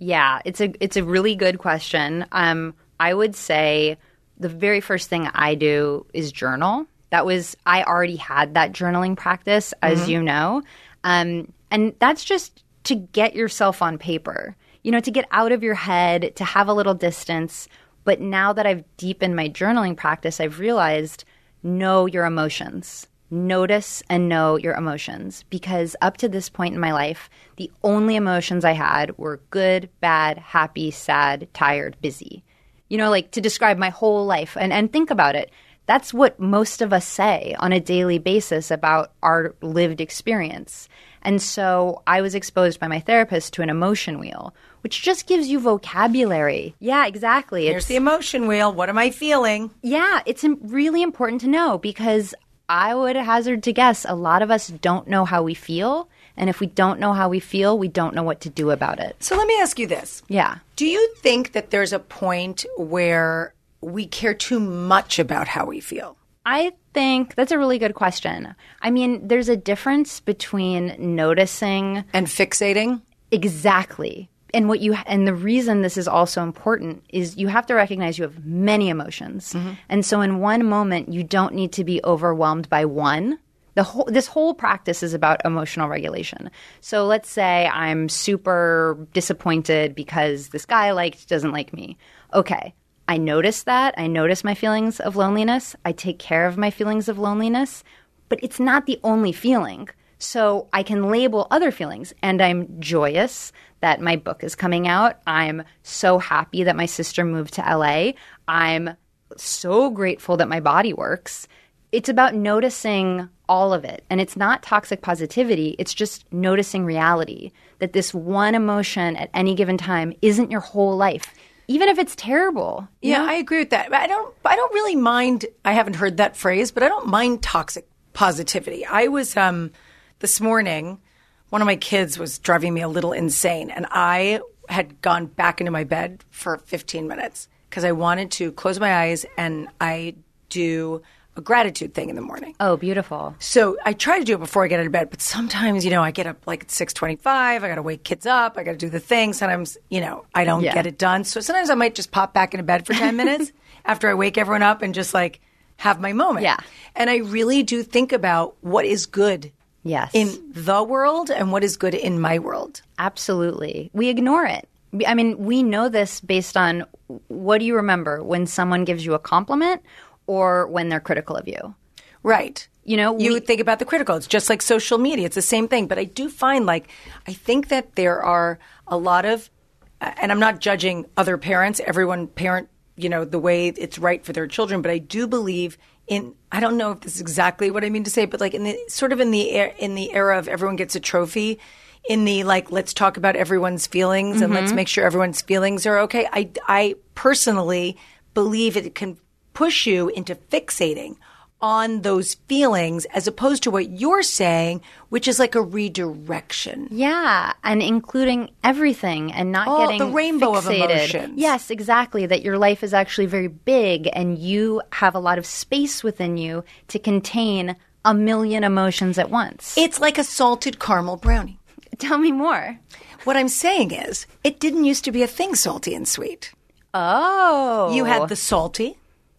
Yeah, it's a it's a really good question. Um, I would say the very first thing I do is journal. That was I already had that journaling practice, as you know, um, and that's just to get yourself on paper. You know, to get out of your head, to have a little distance. But now that I've deepened my journaling practice, I've realized know your emotions. Notice and know your emotions because up to this point in my life, the only emotions I had were good, bad, happy, sad, tired, busy. You know, like to describe my whole life and, and think about it. That's what most of us say on a daily basis about our lived experience. And so I was exposed by my therapist to an emotion wheel, which just gives you vocabulary. Yeah, exactly. Here's the emotion wheel. What am I feeling? Yeah, it's really important to know because I would hazard to guess a lot of us don't know how we feel. And if we don't know how we feel, we don't know what to do about it. So, let me ask you this. Yeah. Do you think that there's a point where we care too much about how we feel? I think that's a really good question. I mean, there's a difference between noticing And fixating? exactly and what you and the reason this is also important is you have to recognize you have many emotions. Mm-hmm. And so in one moment you don't need to be overwhelmed by one. The whole this whole practice is about emotional regulation. So let's say i'm super disappointed because this guy I liked doesn't like me. Okay i notice that. I notice my feelings of loneliness. I take care of my feelings of loneliness. But it's not the only feeling so I can label other feelings. And I'm joyous that my book is coming out. I'm so happy that my sister moved to LA. I'm so grateful that my body works. It's about noticing all of it. And it's not toxic positivity, it's just noticing reality that this one emotion at any given time isn't your whole life. Even if it's terrible. Yeah, know? I agree with that. I don't I don't really mind I haven't heard that phrase, but I don't mind toxic positivity. I was um this morning one of my kids was driving me a little insane and I had gone back into my bed for 15 minutes because I wanted to close my eyes and I do a gratitude thing in the morning. Oh, beautiful. So I try to do it before I get out of bed, but sometimes, you know, I get up like at 625, I got to wake kids up, I got to do the thing. Sometimes, you know, I don't Yeah. get it done. So sometimes I might just pop back into bed for 10 minutes after I wake everyone up and just like have my moment. Yeah. And I really do think about what is good Yes. in the world and what is good in my world. Absolutely. We ignore it. I mean, we know this based on what do you remember when someone gives you a compliment or when they're critical of you? Right. You know, you we- think about the critical. It's just like social media. It's the same thing. But I do find like I think that there are a lot of, uh, and I'm not judging other parents. Everyone parent, you know, the way it's right for their children. But I do believe in. I don't know if this is exactly what I mean to say, but like in the sort of in the in the era of everyone gets a trophy. In the like, let's talk about everyone's feelings and let's mm-hmm. make sure everyone's feelings are okay. I, I personally believe it can push you into fixating on those feelings as opposed to what you're saying, which is like a redirection. Yeah, and including everything and not Oh, getting the rainbow of emotions. Yes, exactly. That your life is actually very big and you have a lot of space within you to contain a million emotions at once. It's like a salted caramel brownie. Tell me more. What I'm saying is, it didn't used to be a thing, salty and sweet. Oh. You had the salty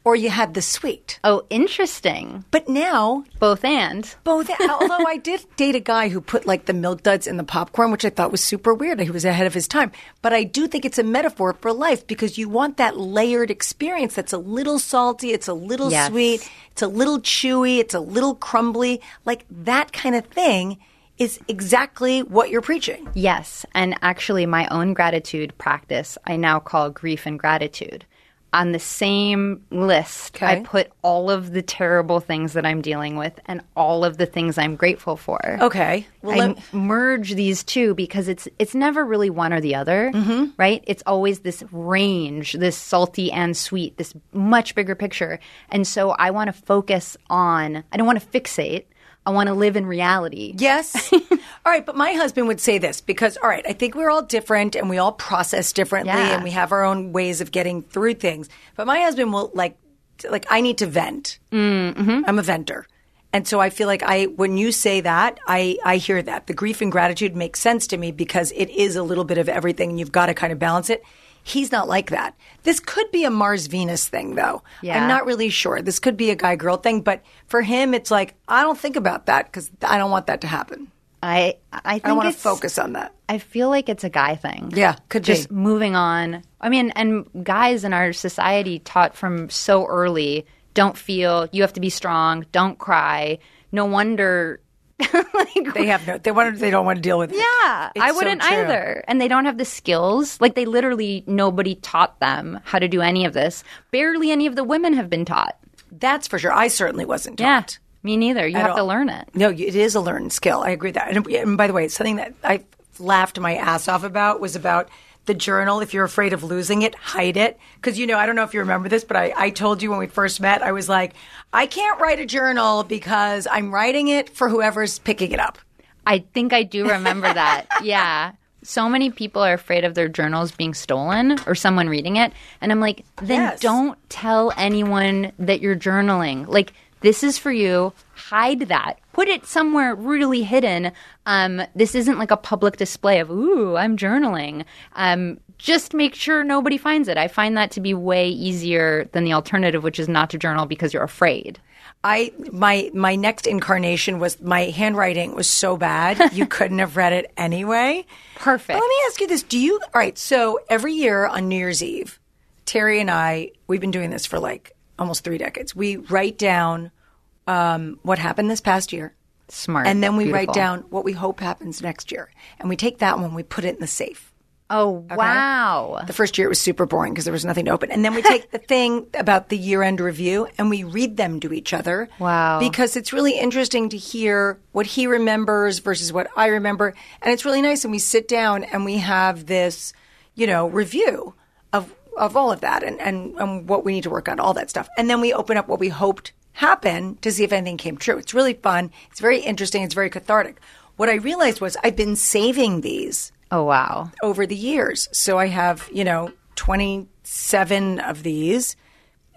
or you had the sweet. Oh, interesting. But now, Both and. both, although I did date a guy who put like the milk duds in the popcorn, which I thought was super weird. He was ahead of his time. But I do think it's a metaphor for life because you want that layered experience that's a little salty, it's a little Yes. sweet, it's a little chewy, it's a little crumbly. Like that kind of thing is exactly what you're preaching. Yes, and actually, my own gratitude practice I now call grief and gratitude. On the same list, I put all of the terrible things that I'm dealing with and all of the things I'm grateful for. Okay. Well, I merge these two because it's it's never really one or the other, Mm-hmm. right? It's always this range, this salty and sweet, this much bigger picture. And so I want to focus on. I don't want to fixate. I want to live in reality. Yes. all right, but my husband would say this because, all right, I think we're all different and we all process differently Yeah. and we have our own ways of getting through things. But my husband will like, like I need to vent. Mm-hmm. I'm a venter. And so I feel like I, when you say that, I, I hear that. The grief and gratitude makes sense to me because it is a little bit of everything and you've got to kind of balance it. He's not like that. This could be a Mars Venus thing, though. Yeah. I'm not really sure. This could be a guy girl thing, but for him, it's like, I don't think about that because I don't want that to happen. I I I want to focus on that. I feel like it's a guy thing. Yeah, could just be. moving on. I mean, and guys in our society taught from so early: don't feel. You have to be strong. Don't cry. No wonder. like, They have no. They want. They don't want to deal with it. yeah, It's I wouldn't true. either. And they don't have the skills. Like they literally nobody taught them how to do any of this. Barely any of the women have been taught. That's for sure. I certainly wasn't Yeah, taught. me neither. You at have to learn it. No, it is a learned skill. I agree with that. And, and by the way, something that I laughed my ass off about was about the journal. If you're afraid of losing it, hide it. Because, you know, I don't know if you remember this, but I, I told you when we first met, I was like, I can't write a journal because I'm writing it for whoever's picking it up. I think I do remember that. Yeah. So many people are afraid of their journals being stolen or someone reading it. And I'm like, then Yes. don't tell anyone that you're journaling. Like, this is for you. Hide that. Put it somewhere really hidden. Um, this isn't like a public display of, ooh, I'm journaling. Um, just make sure nobody finds it. I find that to be way easier than the alternative, which is not to journal because you're afraid. I my my next incarnation was my handwriting was so bad you couldn't have read it anyway. Perfect. But let me ask you this: Do you all right? So every year on New Year's Eve, Terry and I we've been doing this for like almost three decades. We write down um, what happened this past year, Smart. and then we write down what we hope happens next year, and we take that one we put it in the safe. Oh, wow. The first year it was super boring because there was nothing to open. And then we take the thing about the year end review and we read them to each other. Wow. Because it's really interesting to hear what he remembers versus what I remember. And it's really nice. And we sit down and we have this, you know, review of, of all of that and, and, and what we need to work on, all that stuff. And then we open up what we hoped happened to see if anything came true. It's really fun. It's very interesting. It's very cathartic. What I realized was I've been saving these Oh, wow. over the years. So I have, you know, 27 of these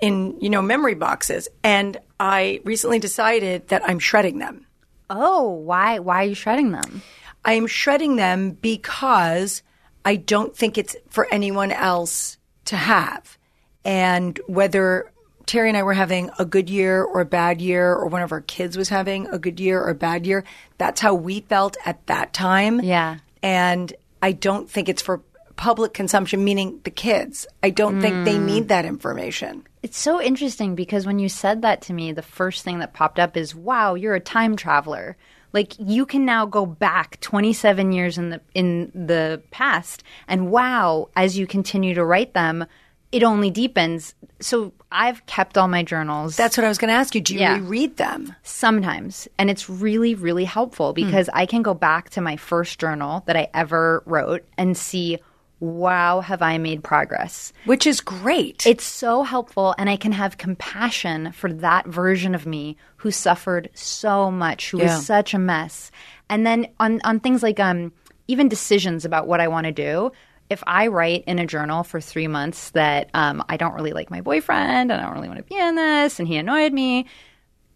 in, you know, memory boxes. And I recently decided that I'm shredding them. Oh, why why are you shredding them? I am shredding them because I don't think it's for anyone else to have. And whether Terry and I were having a good year or a bad year, or one of our kids was having a good year or a bad year, that's how we felt at that time. Yeah. And I don't think it's for public consumption, meaning the kids. I don't think they mm. need that information. It's so interesting because when you said that to me, the first thing that popped up is, "Wow, you're a time traveler." Like you can now go back 27 years in the in the past and wow, as you continue to write them, it only deepens. So I've kept all my journals. That's what I was going to ask you. Do you Yeah. reread them? sometimes and it's really really helpful because i can go back to my first journal that i ever wrote and see wow have i made progress Which is great. it's so helpful and i can have compassion for that version of me who suffered so much who Yeah. was such a mess and then on on things like um even decisions about what i want to do if I write in a journal for three months that um, I don't really like my boyfriend and I don't really want to be in this and he annoyed me,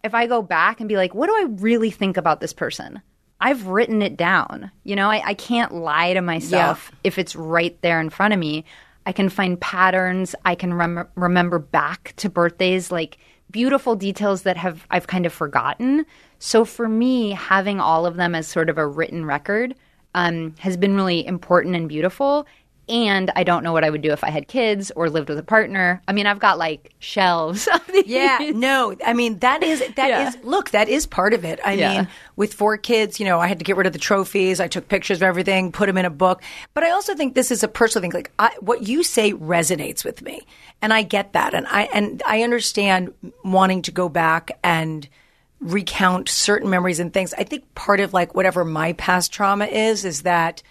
if I go back and be like, what do I really think about this person? I've written it down. You know, I, I can't lie to myself if it's right there in front of me. I can find patterns. I can rem- remember back to birthdays, like beautiful details that have I've kind of forgotten. So for me, having all of them as sort of a written record um, has been really important and beautiful. And I don't know what I would do if I had kids or lived with a partner. I mean, I've got like shelves. Yeah, no, I mean that is that is Yeah. look, that is part of it. I Yeah. mean, with four kids, you know, I had to get rid of the trophies. I took pictures of everything, put them in a book. But I also think this is a personal thing. Like I, what you say resonates with me, and I get that, and I and I understand wanting to go back and recount certain memories and things. I think part of like whatever my past trauma is is that.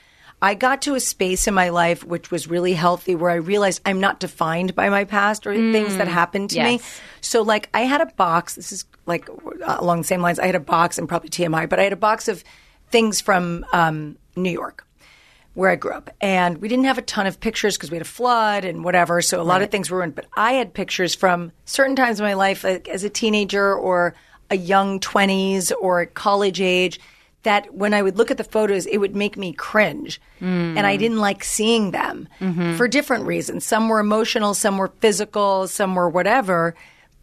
I got to a space in my life which was really healthy where I realized I'm not defined by my past or things that happened to me. So, like, I had a box. This is like along the same lines. I had a box, and probably TMI, but I had a box of things from um, New York, where I grew up, and we didn't have a ton of pictures because we had a flood and whatever. So a lot of things were ruined. But I had pictures from certain times in my life, like as a teenager or a young twenties or college age. That when I would look at the photos, it would make me cringe. And I hmm. didn't like seeing them mm-hmm. for different reasons. Some were emotional, some were physical, some were whatever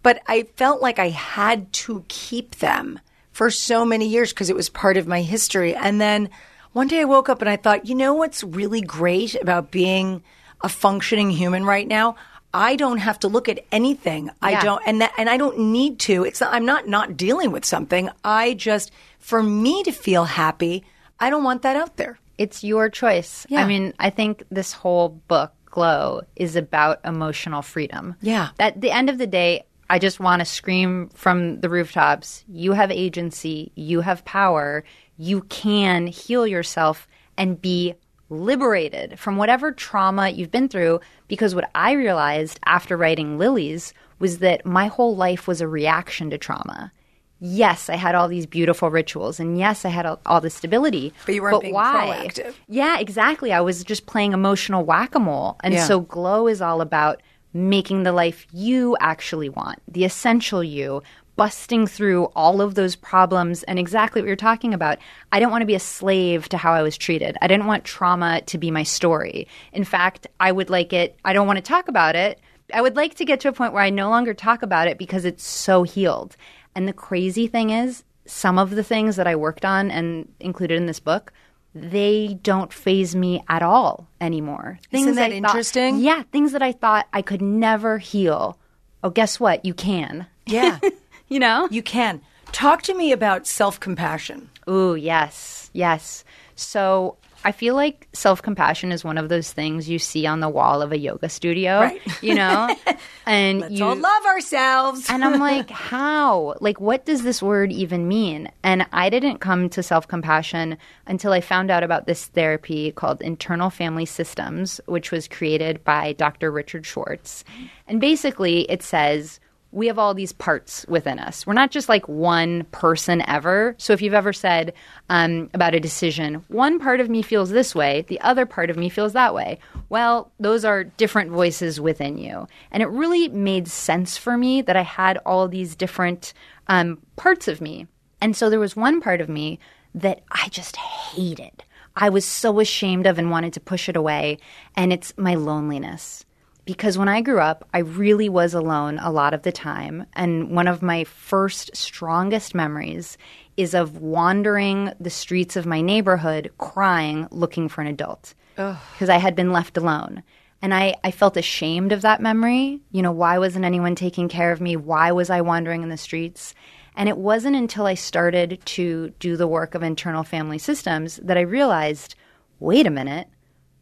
but I felt like I had to keep them for so many years because it was part of my history. And then one day I woke up and I thought, you know what's really great about being a functioning human right now? I don't have to look at anything. I don't, and that, and I don't need to. It's not, I'm not not dealing with something. I just, for me to feel happy, I don't want that out there. It's your choice. Yeah. I mean, I think this whole book, Glow, is about emotional freedom. Yeah. At the end of the day, I just want to scream from the rooftops you have agency, you have power, you can heal yourself and be liberated from whatever trauma you've been through. Because what I realized after writing Lilies was that my whole life was a reaction to trauma. Yes, I had all these beautiful rituals, and yes, I had all, all this stability. But you weren't being why? proactive. Yeah, exactly. I was just playing emotional whack a mole. And Yeah. so Glow is all about making the life you actually want, the essential you, busting through all of those problems and exactly what you're talking about. I didn't want to be a slave to how I was treated. I didn't want trauma to be my story. In fact, I would like it, I don't want to talk about it. I would like to get to a point where I no longer talk about it because it's so healed. And the crazy thing is, some of the things that I worked on and included in this book, they don't phase me at all anymore. Things that I thought- interesting? yeah, things that I thought I could never heal. Oh, guess what? You can. Yeah, You know? you can. Talk to me about self compassion. Ooh, yes, yes. So I feel like self compassion is one of those things you see on the wall of a yoga studio, Right. you know? And Let's you all love ourselves. and I'm like, how? Like, what does this word even mean? And I didn't come to self compassion until I found out about this therapy called internal family systems, which was created by Dr. Richard Schwartz. And basically, it says, we have all these parts within us. We're not just like one person ever. So if you've ever said um, about a decision, one part of me feels this way, the other part of me feels that way. Well, those are different voices within you. And it really made sense for me that I had all these different um, parts of me. And so there was one part of me that I just hated. I was so ashamed of and wanted to push it away. And it's my loneliness because when I grew up, I really was alone a lot of the time. And one of my first strongest memories is of wandering the streets of my neighborhood crying, looking for an adult because I had been left alone. And I, I felt ashamed of that memory. You know, why wasn't anyone taking care of me? Why was I wandering in the streets? And it wasn't until I started to do the work of internal family systems that I realized wait a minute,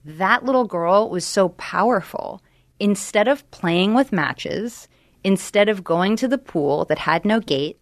that little girl was so powerful instead of playing with matches, instead of going to the pool that had no gate,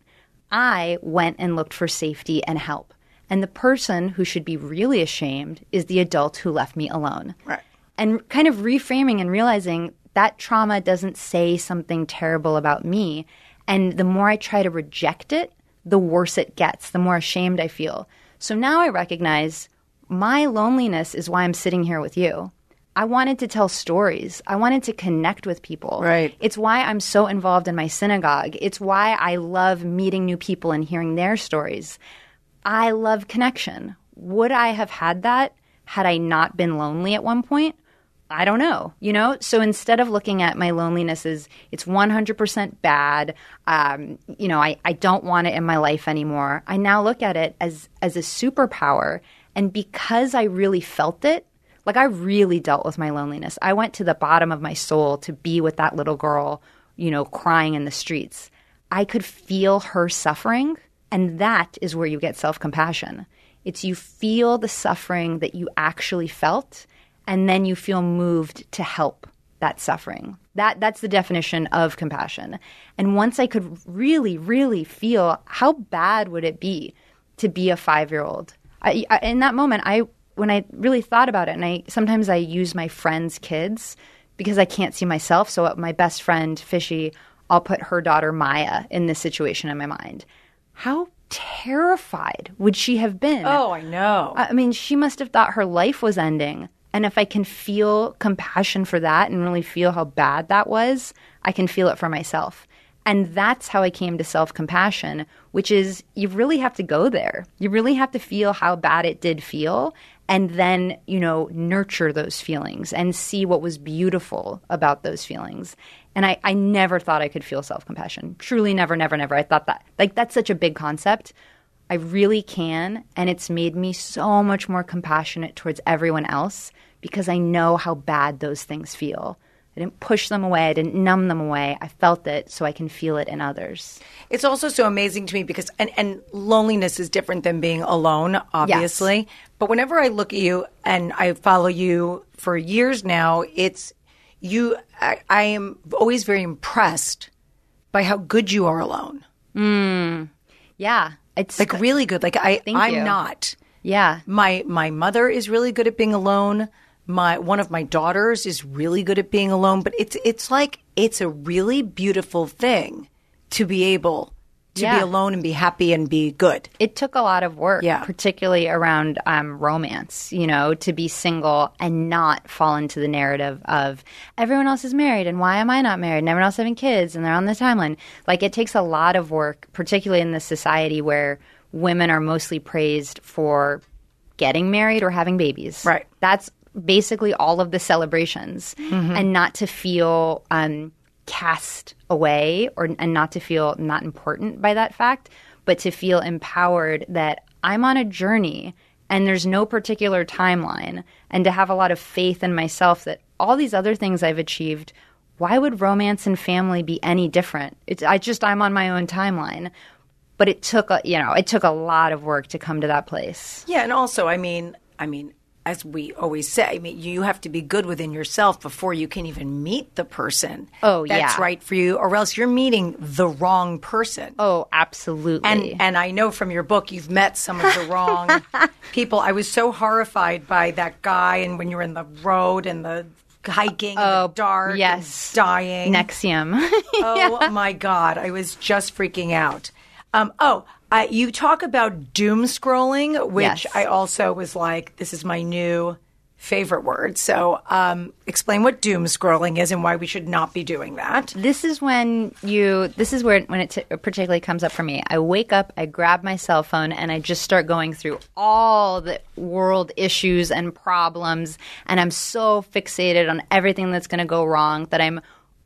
I went and looked for safety and help. And the person who should be really ashamed is the adult who left me alone. Right. And kind of reframing and realizing that trauma doesn't say something terrible about me. And the more I try to reject it, the worse it gets, the more ashamed I feel. So now I recognize my loneliness is why I'm sitting here with you. I wanted to tell stories. I wanted to connect with people. Right. It's why I'm so involved in my synagogue. It's why I love meeting new people and hearing their stories. I love connection. Would I have had that had I not been lonely at one point? I don't know, you know? So instead of looking at my loneliness as it's 100% bad, um, you know, I, I don't want it in my life anymore, I now look at it as, as a superpower. And because I really felt it, like I really dealt with my loneliness. I went to the bottom of my soul to be with that little girl, you know, crying in the streets. I could feel her suffering. And that is where you get self compassion. It's you feel the suffering that you actually felt, and then you feel moved to help that suffering. That that's the definition of compassion. And once I could really, really feel how bad would it be to be a five year old, in that moment, I when I really thought about it, and I sometimes I use my friends' kids because I can't see myself. So my best friend Fishy, I'll put her daughter Maya in this situation in my mind. How terrified would she have been? Oh, I know. I mean, she must have thought her life was ending. And if I can feel compassion for that and really feel how bad that was, I can feel it for myself. And that's how I came to self compassion, which is you really have to go there. You really have to feel how bad it did feel and then, you know, nurture those feelings and see what was beautiful about those feelings. And I, I never thought I could feel self compassion. Truly, never, never, never. I thought that, like, that's such a big concept. I really can. And it's made me so much more compassionate towards everyone else because I know how bad those things feel. I didn't push them away. I didn't numb them away. I felt it so I can feel it in others. It's also so amazing to me because, and, and loneliness is different than being alone, obviously. Yes. But whenever I look at you and I follow you for years now, it's you, I, I am always very impressed by how good you are alone. Mm. Yeah. It's like really good. Like I, I'm you. not. Yeah. My, my mother is really good at being alone my one of my daughters is really good at being alone, but it's it's like it's a really beautiful thing to be able to yeah. be alone and be happy and be good. It took a lot of work, yeah. particularly around um, romance, you know, to be single and not fall into the narrative of everyone else is married and why am I not married and everyone else having kids and they're on the timeline. Like it takes a lot of work, particularly in this society where women are mostly praised for getting married or having babies. Right. That's basically all of the celebrations mm-hmm. and not to feel um, cast away or and not to feel not important by that fact, but to feel empowered that I'm on a journey and there's no particular timeline and to have a lot of faith in myself that all these other things I've achieved why would romance and family be any different? It's I just I'm on my own timeline. But it took a you know, it took a lot of work to come to that place. Yeah, and also I mean I mean as we always say, I mean, you have to be good within yourself before you can even meet the person. Oh, that's yeah. right for you, or else you're meeting the wrong person. Oh, absolutely. And and I know from your book you've met some of the wrong people. I was so horrified by that guy, and when you're in the road and the hiking in the dark, yes. dying. Nexium. Oh my god, I was just freaking out. Um, oh, I, you talk about doom scrolling, which Yes. I also was like, this is my new favorite word. So, um, explain what doom scrolling is and why we should not be doing that. this is when you this is where when it t- particularly comes up for me i wake up i grab my cell phone and i just start going through all the world issues and problems and i'm so fixated on everything that's going to go wrong that i'm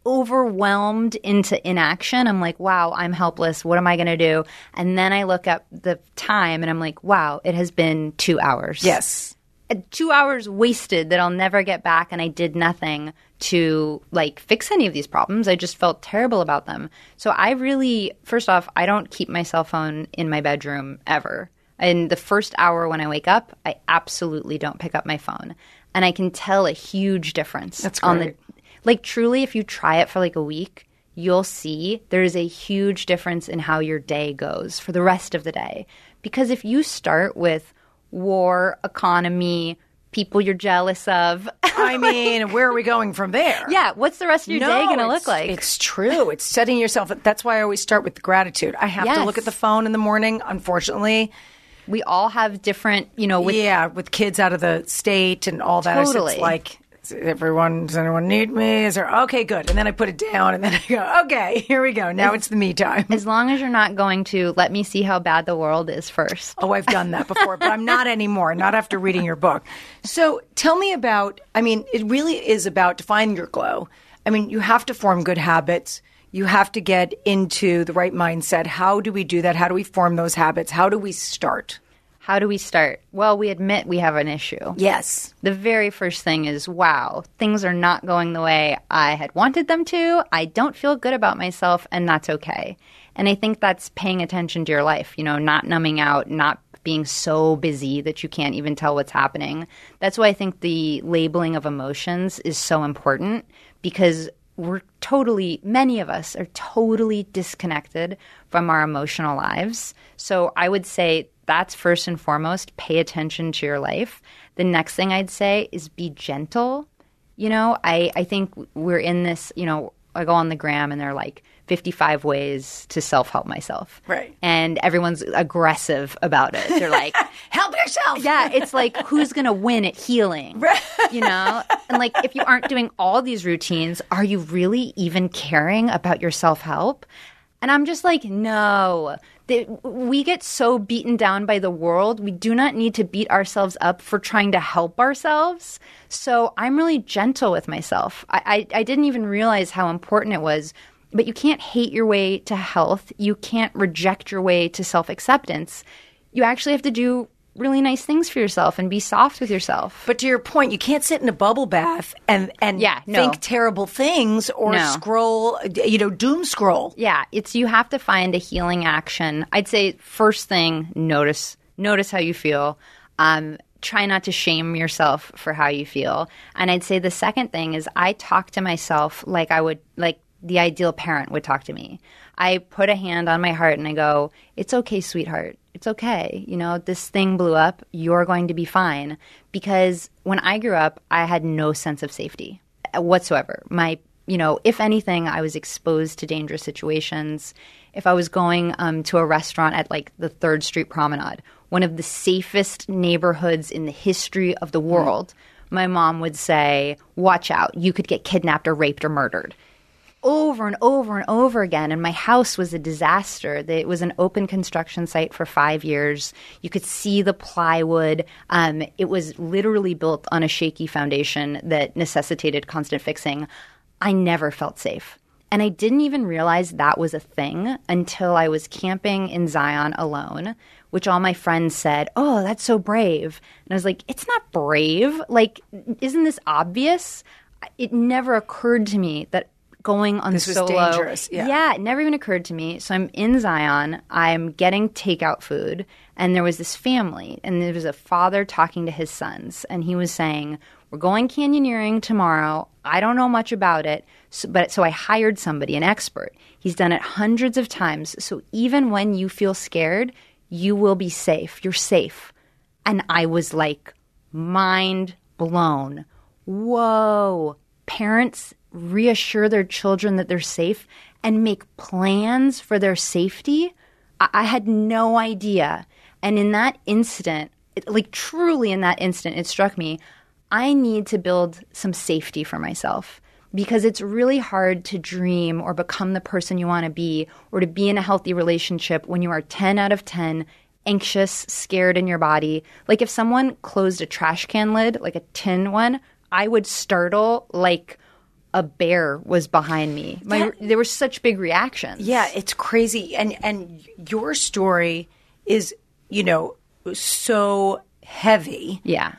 overwhelmed into inaction i'm like wow i'm helpless what am i going to do and then i look up the time and i'm like wow it has been two hours Yes. uh, two hours wasted that I'll never get back, and I did nothing to like fix any of these problems. I just felt terrible about them. So I really, first off, I don't keep my cell phone in my bedroom ever. In the first hour when I wake up, I absolutely don't pick up my phone, and I can tell a huge difference. That's on the like truly. If you try it for like a week. You'll see there's a huge difference in how your day goes for the rest of the day. Because if you start with war, economy, people you're jealous of. I mean, where are we going from there? yeah, what's the rest of your day going to look like? It's true. It's setting yourself. That's why I always start with gratitude. I have to look at the phone in the morning. Unfortunately, we all have different, you know, with yeah, with kids out of the state and all that. Totally. It's like, everyone, does anyone need me? Is there, okay, good. And then I put it down and then I go, okay, here we go. Now it's the me time. as long as you're not going to let me see how bad the world is first. Oh, I've done that before, but I'm not anymore, not after reading your book. So tell me about, I mean, it really is about defining your glow. I mean, you have to form good habits. You have to get into the right mindset. How do we do that? How do we form those habits? How do we start? How do we start? Well, we admit we have an issue. Yes. The very first thing is wow, things are not going the way I had wanted them to. I don't feel good about myself, and that's okay. And I think that's paying attention to your life, you know, not numbing out, not being so busy that you can't even tell what's happening. That's why I think the labeling of emotions is so important because we're totally, many of us are totally disconnected from our emotional lives. So I would say that's first and foremost, pay attention to your life. The next thing I'd say is be gentle. You know, I, I think we're in this, you know, I go on the gram and they're like 55 ways to self help myself. Right. And everyone's aggressive about it. They're like, Help yourself. yeah, it's like who's going to win at healing? Right. You know? And like if you aren't doing all these routines, are you really even caring about your self-help? And I'm just like, no. The- We get so beaten down by the world. We do not need to beat ourselves up for trying to help ourselves. So I'm really gentle with myself. I, I, I didn't even realize how important it was. But you can't hate your way to health. You can't reject your way to self acceptance. You actually have to do really nice things for yourself and be soft with yourself. But to your point, you can't sit in a bubble bath and and Yeah, no. think terrible things or No. scroll, you know, doom scroll. Yeah, it's you have to find a healing action. I'd say first thing, notice notice how you feel. Um, try not to shame yourself for how you feel. And I'd say the second thing is I talk to myself like I would like the ideal parent would talk to me. I put a hand on my heart and I go, "It's okay, sweetheart. It's okay. You know, this thing blew up. You're going to be fine." Because when I grew up, I had no sense of safety whatsoever. My, you know, if anything, I was exposed to dangerous situations. If I was going um, to a restaurant at like the Third Street Promenade, one of the safest neighborhoods in the history of the world, my mom would say, "Watch out! You could get kidnapped or raped or murdered." Over and over and over again. And my house was a disaster. It was an open construction site for five years. You could see the plywood. Um, it was literally built on a shaky foundation that necessitated constant fixing. I never felt safe. And I didn't even realize that was a thing until I was camping in Zion alone, which all my friends said, Oh, that's so brave. And I was like, It's not brave. Like, isn't this obvious? It never occurred to me that going on This was solo. dangerous, yeah. yeah, it never even occurred to me. So I'm in Zion. I'm getting takeout food, and there was this family, and there was a father talking to his sons, and he was saying, "We're going canyoneering tomorrow. I don't know much about it, so, but so I hired somebody, an expert. He's done it hundreds of times. So even when you feel scared, you will be safe. You're safe." And I was like, mind blown. Whoa, parents reassure their children that they're safe and make plans for their safety, I, I had no idea. And in that instant, it, like truly in that instant, it struck me I need to build some safety for myself because it's really hard to dream or become the person you want to be or to be in a healthy relationship when you are 10 out of 10 anxious, scared in your body. Like if someone closed a trash can lid, like a tin one, I would startle like a bear was behind me. My, That- there were such big reactions. Yeah, it's crazy. And and your story is, you know, so heavy. Yeah.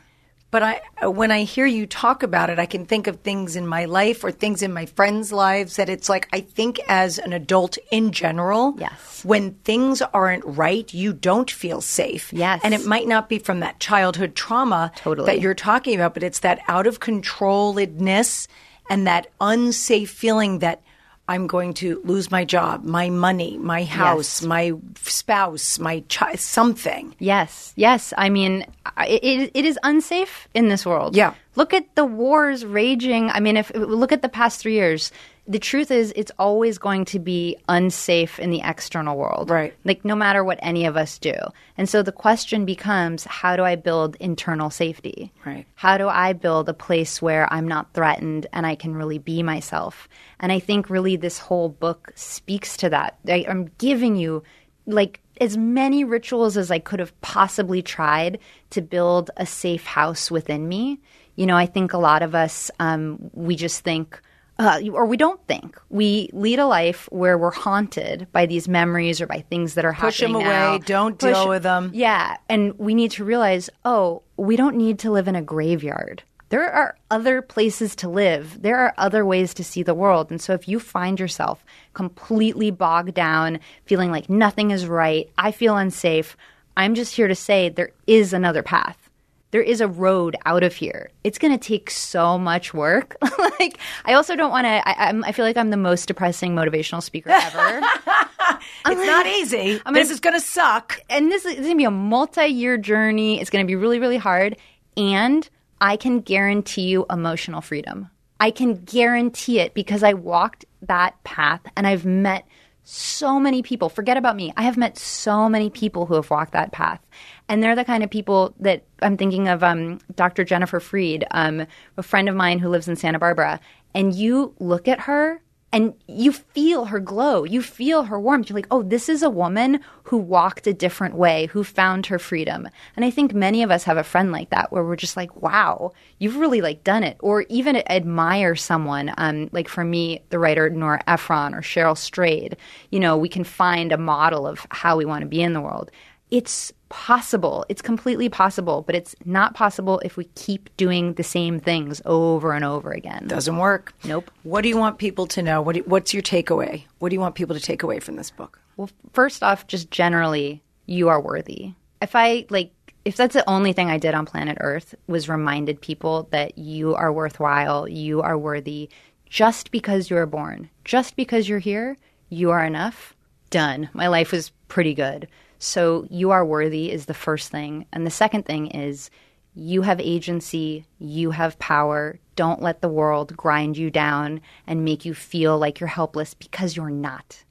But I when I hear you talk about it, I can think of things in my life or things in my friends' lives that it's like I think as an adult in general, Yes. when things aren't right, you don't feel safe. Yes. And it might not be from that childhood trauma Totally. that you're talking about, but it's that out of controlledness and that unsafe feeling that I'm going to lose my job, my money, my house, Yes. my spouse, my child, something. Yes, yes. I mean, it, it is unsafe in this world. Yeah. Look at the wars raging. I mean, if look at the past three years. The truth is, it's always going to be unsafe in the external world. Right. Like, no matter what any of us do. And so the question becomes how do I build internal safety? Right. How do I build a place where I'm not threatened and I can really be myself? And I think really this whole book speaks to that. I, I'm giving you like as many rituals as I could have possibly tried to build a safe house within me. You know, I think a lot of us, um, we just think, uh, or we don't think. We lead a life where we're haunted by these memories or by things that are Push happening away, now. Away. Don't deal with them. Yeah, and we need to realize, oh, we don't need to live in a graveyard. There are other places to live. There are other ways to see the world. And so if you find yourself completely bogged down, feeling like nothing is right, I feel unsafe, I'm just here to say there is another path. There is a road out of here. It's going to take so much work. like, I also don't want to. I, I'm- feel like I'm the most depressing motivational speaker ever. It's not easy. this is going to suck. and this is, this is going to be a multi-year journey. It's going to be really, really hard. And I can guarantee you emotional freedom. I can guarantee it because I walked that path and I've met so many people. Forget about me. I have met so many people who have walked that path. And they're the kind of people that I'm thinking of um, Dr. Jennifer Freed, um, a friend of mine who lives in Santa Barbara. And you look at her and you feel her glow. You feel her warmth. You're like, oh, this is a woman who walked a different way, who found her freedom. And I think many of us have a friend like that where we're just like, wow, you've really like done it. Or even admire someone. Um, like for me, the writer Nora Ephron or Cheryl Strayed. You know, we can find a model of how we want to be in the world. It's possible. It's completely possible, but it's not possible if we keep doing the same things over and over again. Doesn't work. Nope. What do you want people to know? What do, what's your takeaway? What do you want people to take away from this book? Well, first off, just generally, you are worthy. If I like, if that's the only thing I did on planet Earth was reminded people that you are worthwhile, you are worthy, just because you were born, just because you're here, you are enough. Done. My life was pretty good. So you are worthy is the first thing, and the second thing is you have agency, you have power. Don't let the world grind you down and make you feel like you're helpless because you're not.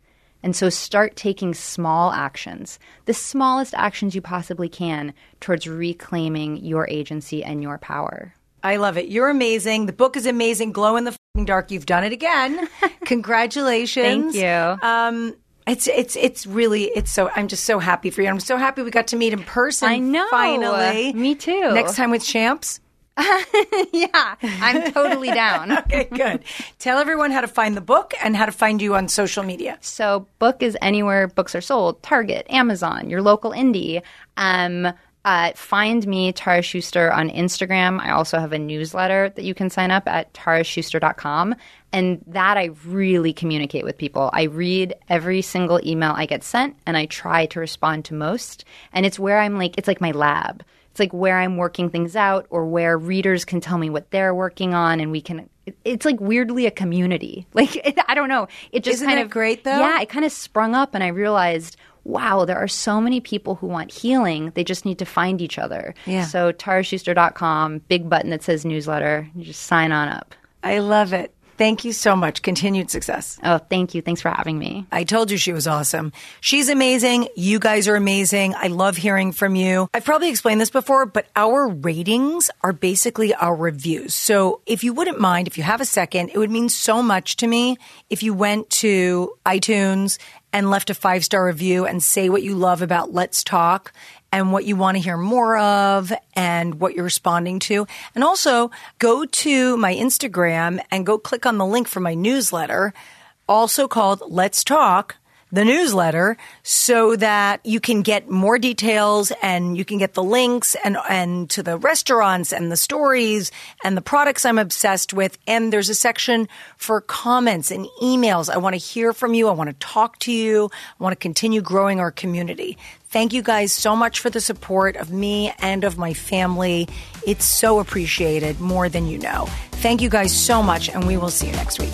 And so start taking small actions, the smallest actions you possibly can towards reclaiming your agency and your power. I love it. You're amazing. The book is amazing. Glow in the fing dark. You've done it again. Congratulations. Thank you. Um, it's it's it's really it's so I'm just so happy for you. I'm so happy we got to meet in person. I know. Finally, Me too. Next time with champs. yeah, I'm totally down. Okay, good. Tell everyone how to find the book and how to find you on social media. So, book is anywhere books are sold Target, Amazon, your local indie. Um, uh, find me, Tara Schuster, on Instagram. I also have a newsletter that you can sign up at taraschuster.com. And that I really communicate with people. I read every single email I get sent and I try to respond to most. And it's where I'm like, it's like my lab. It's like where I'm working things out or where readers can tell me what they're working on and we can it's like weirdly a community. Like it, I don't know. It just Isn't kind it of great, though? Yeah, it kind of sprung up and I realized, wow, there are so many people who want healing. They just need to find each other. Yeah. So taraschuster.com, big button that says newsletter. You just sign on up. I love it. Thank you so much. Continued success. Oh, thank you. Thanks for having me. I told you she was awesome. She's amazing. You guys are amazing. I love hearing from you. I've probably explained this before, but our ratings are basically our reviews. So if you wouldn't mind, if you have a second, it would mean so much to me if you went to iTunes and left a five star review and say what you love about Let's Talk and what you want to hear more of and what you're responding to. And also go to my Instagram and go click on the link for my newsletter, also called Let's Talk the newsletter so that you can get more details and you can get the links and, and to the restaurants and the stories and the products I'm obsessed with. And there's a section for comments and emails. I want to hear from you. I want to talk to you. I want to continue growing our community. Thank you guys so much for the support of me and of my family. It's so appreciated more than you know. Thank you guys so much, and we will see you next week.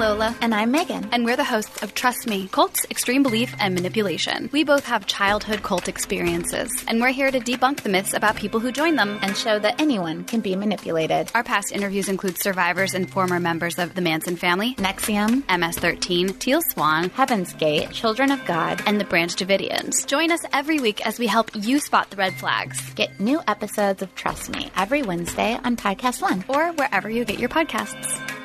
Lola. And I'm Megan. And we're the hosts of Trust Me Cults, Extreme Belief, and Manipulation. We both have childhood cult experiences, and we're here to debunk the myths about people who join them and show that anyone can be manipulated. Our past interviews include survivors and former members of the Manson family, NXIVM, MS 13, Teal Swan, Heaven's Gate, Children of God, and the Branch Davidians. Join us every week as we help you spot the red flags. Get new episodes of Trust Me every Wednesday on Podcast One or wherever you get your podcasts.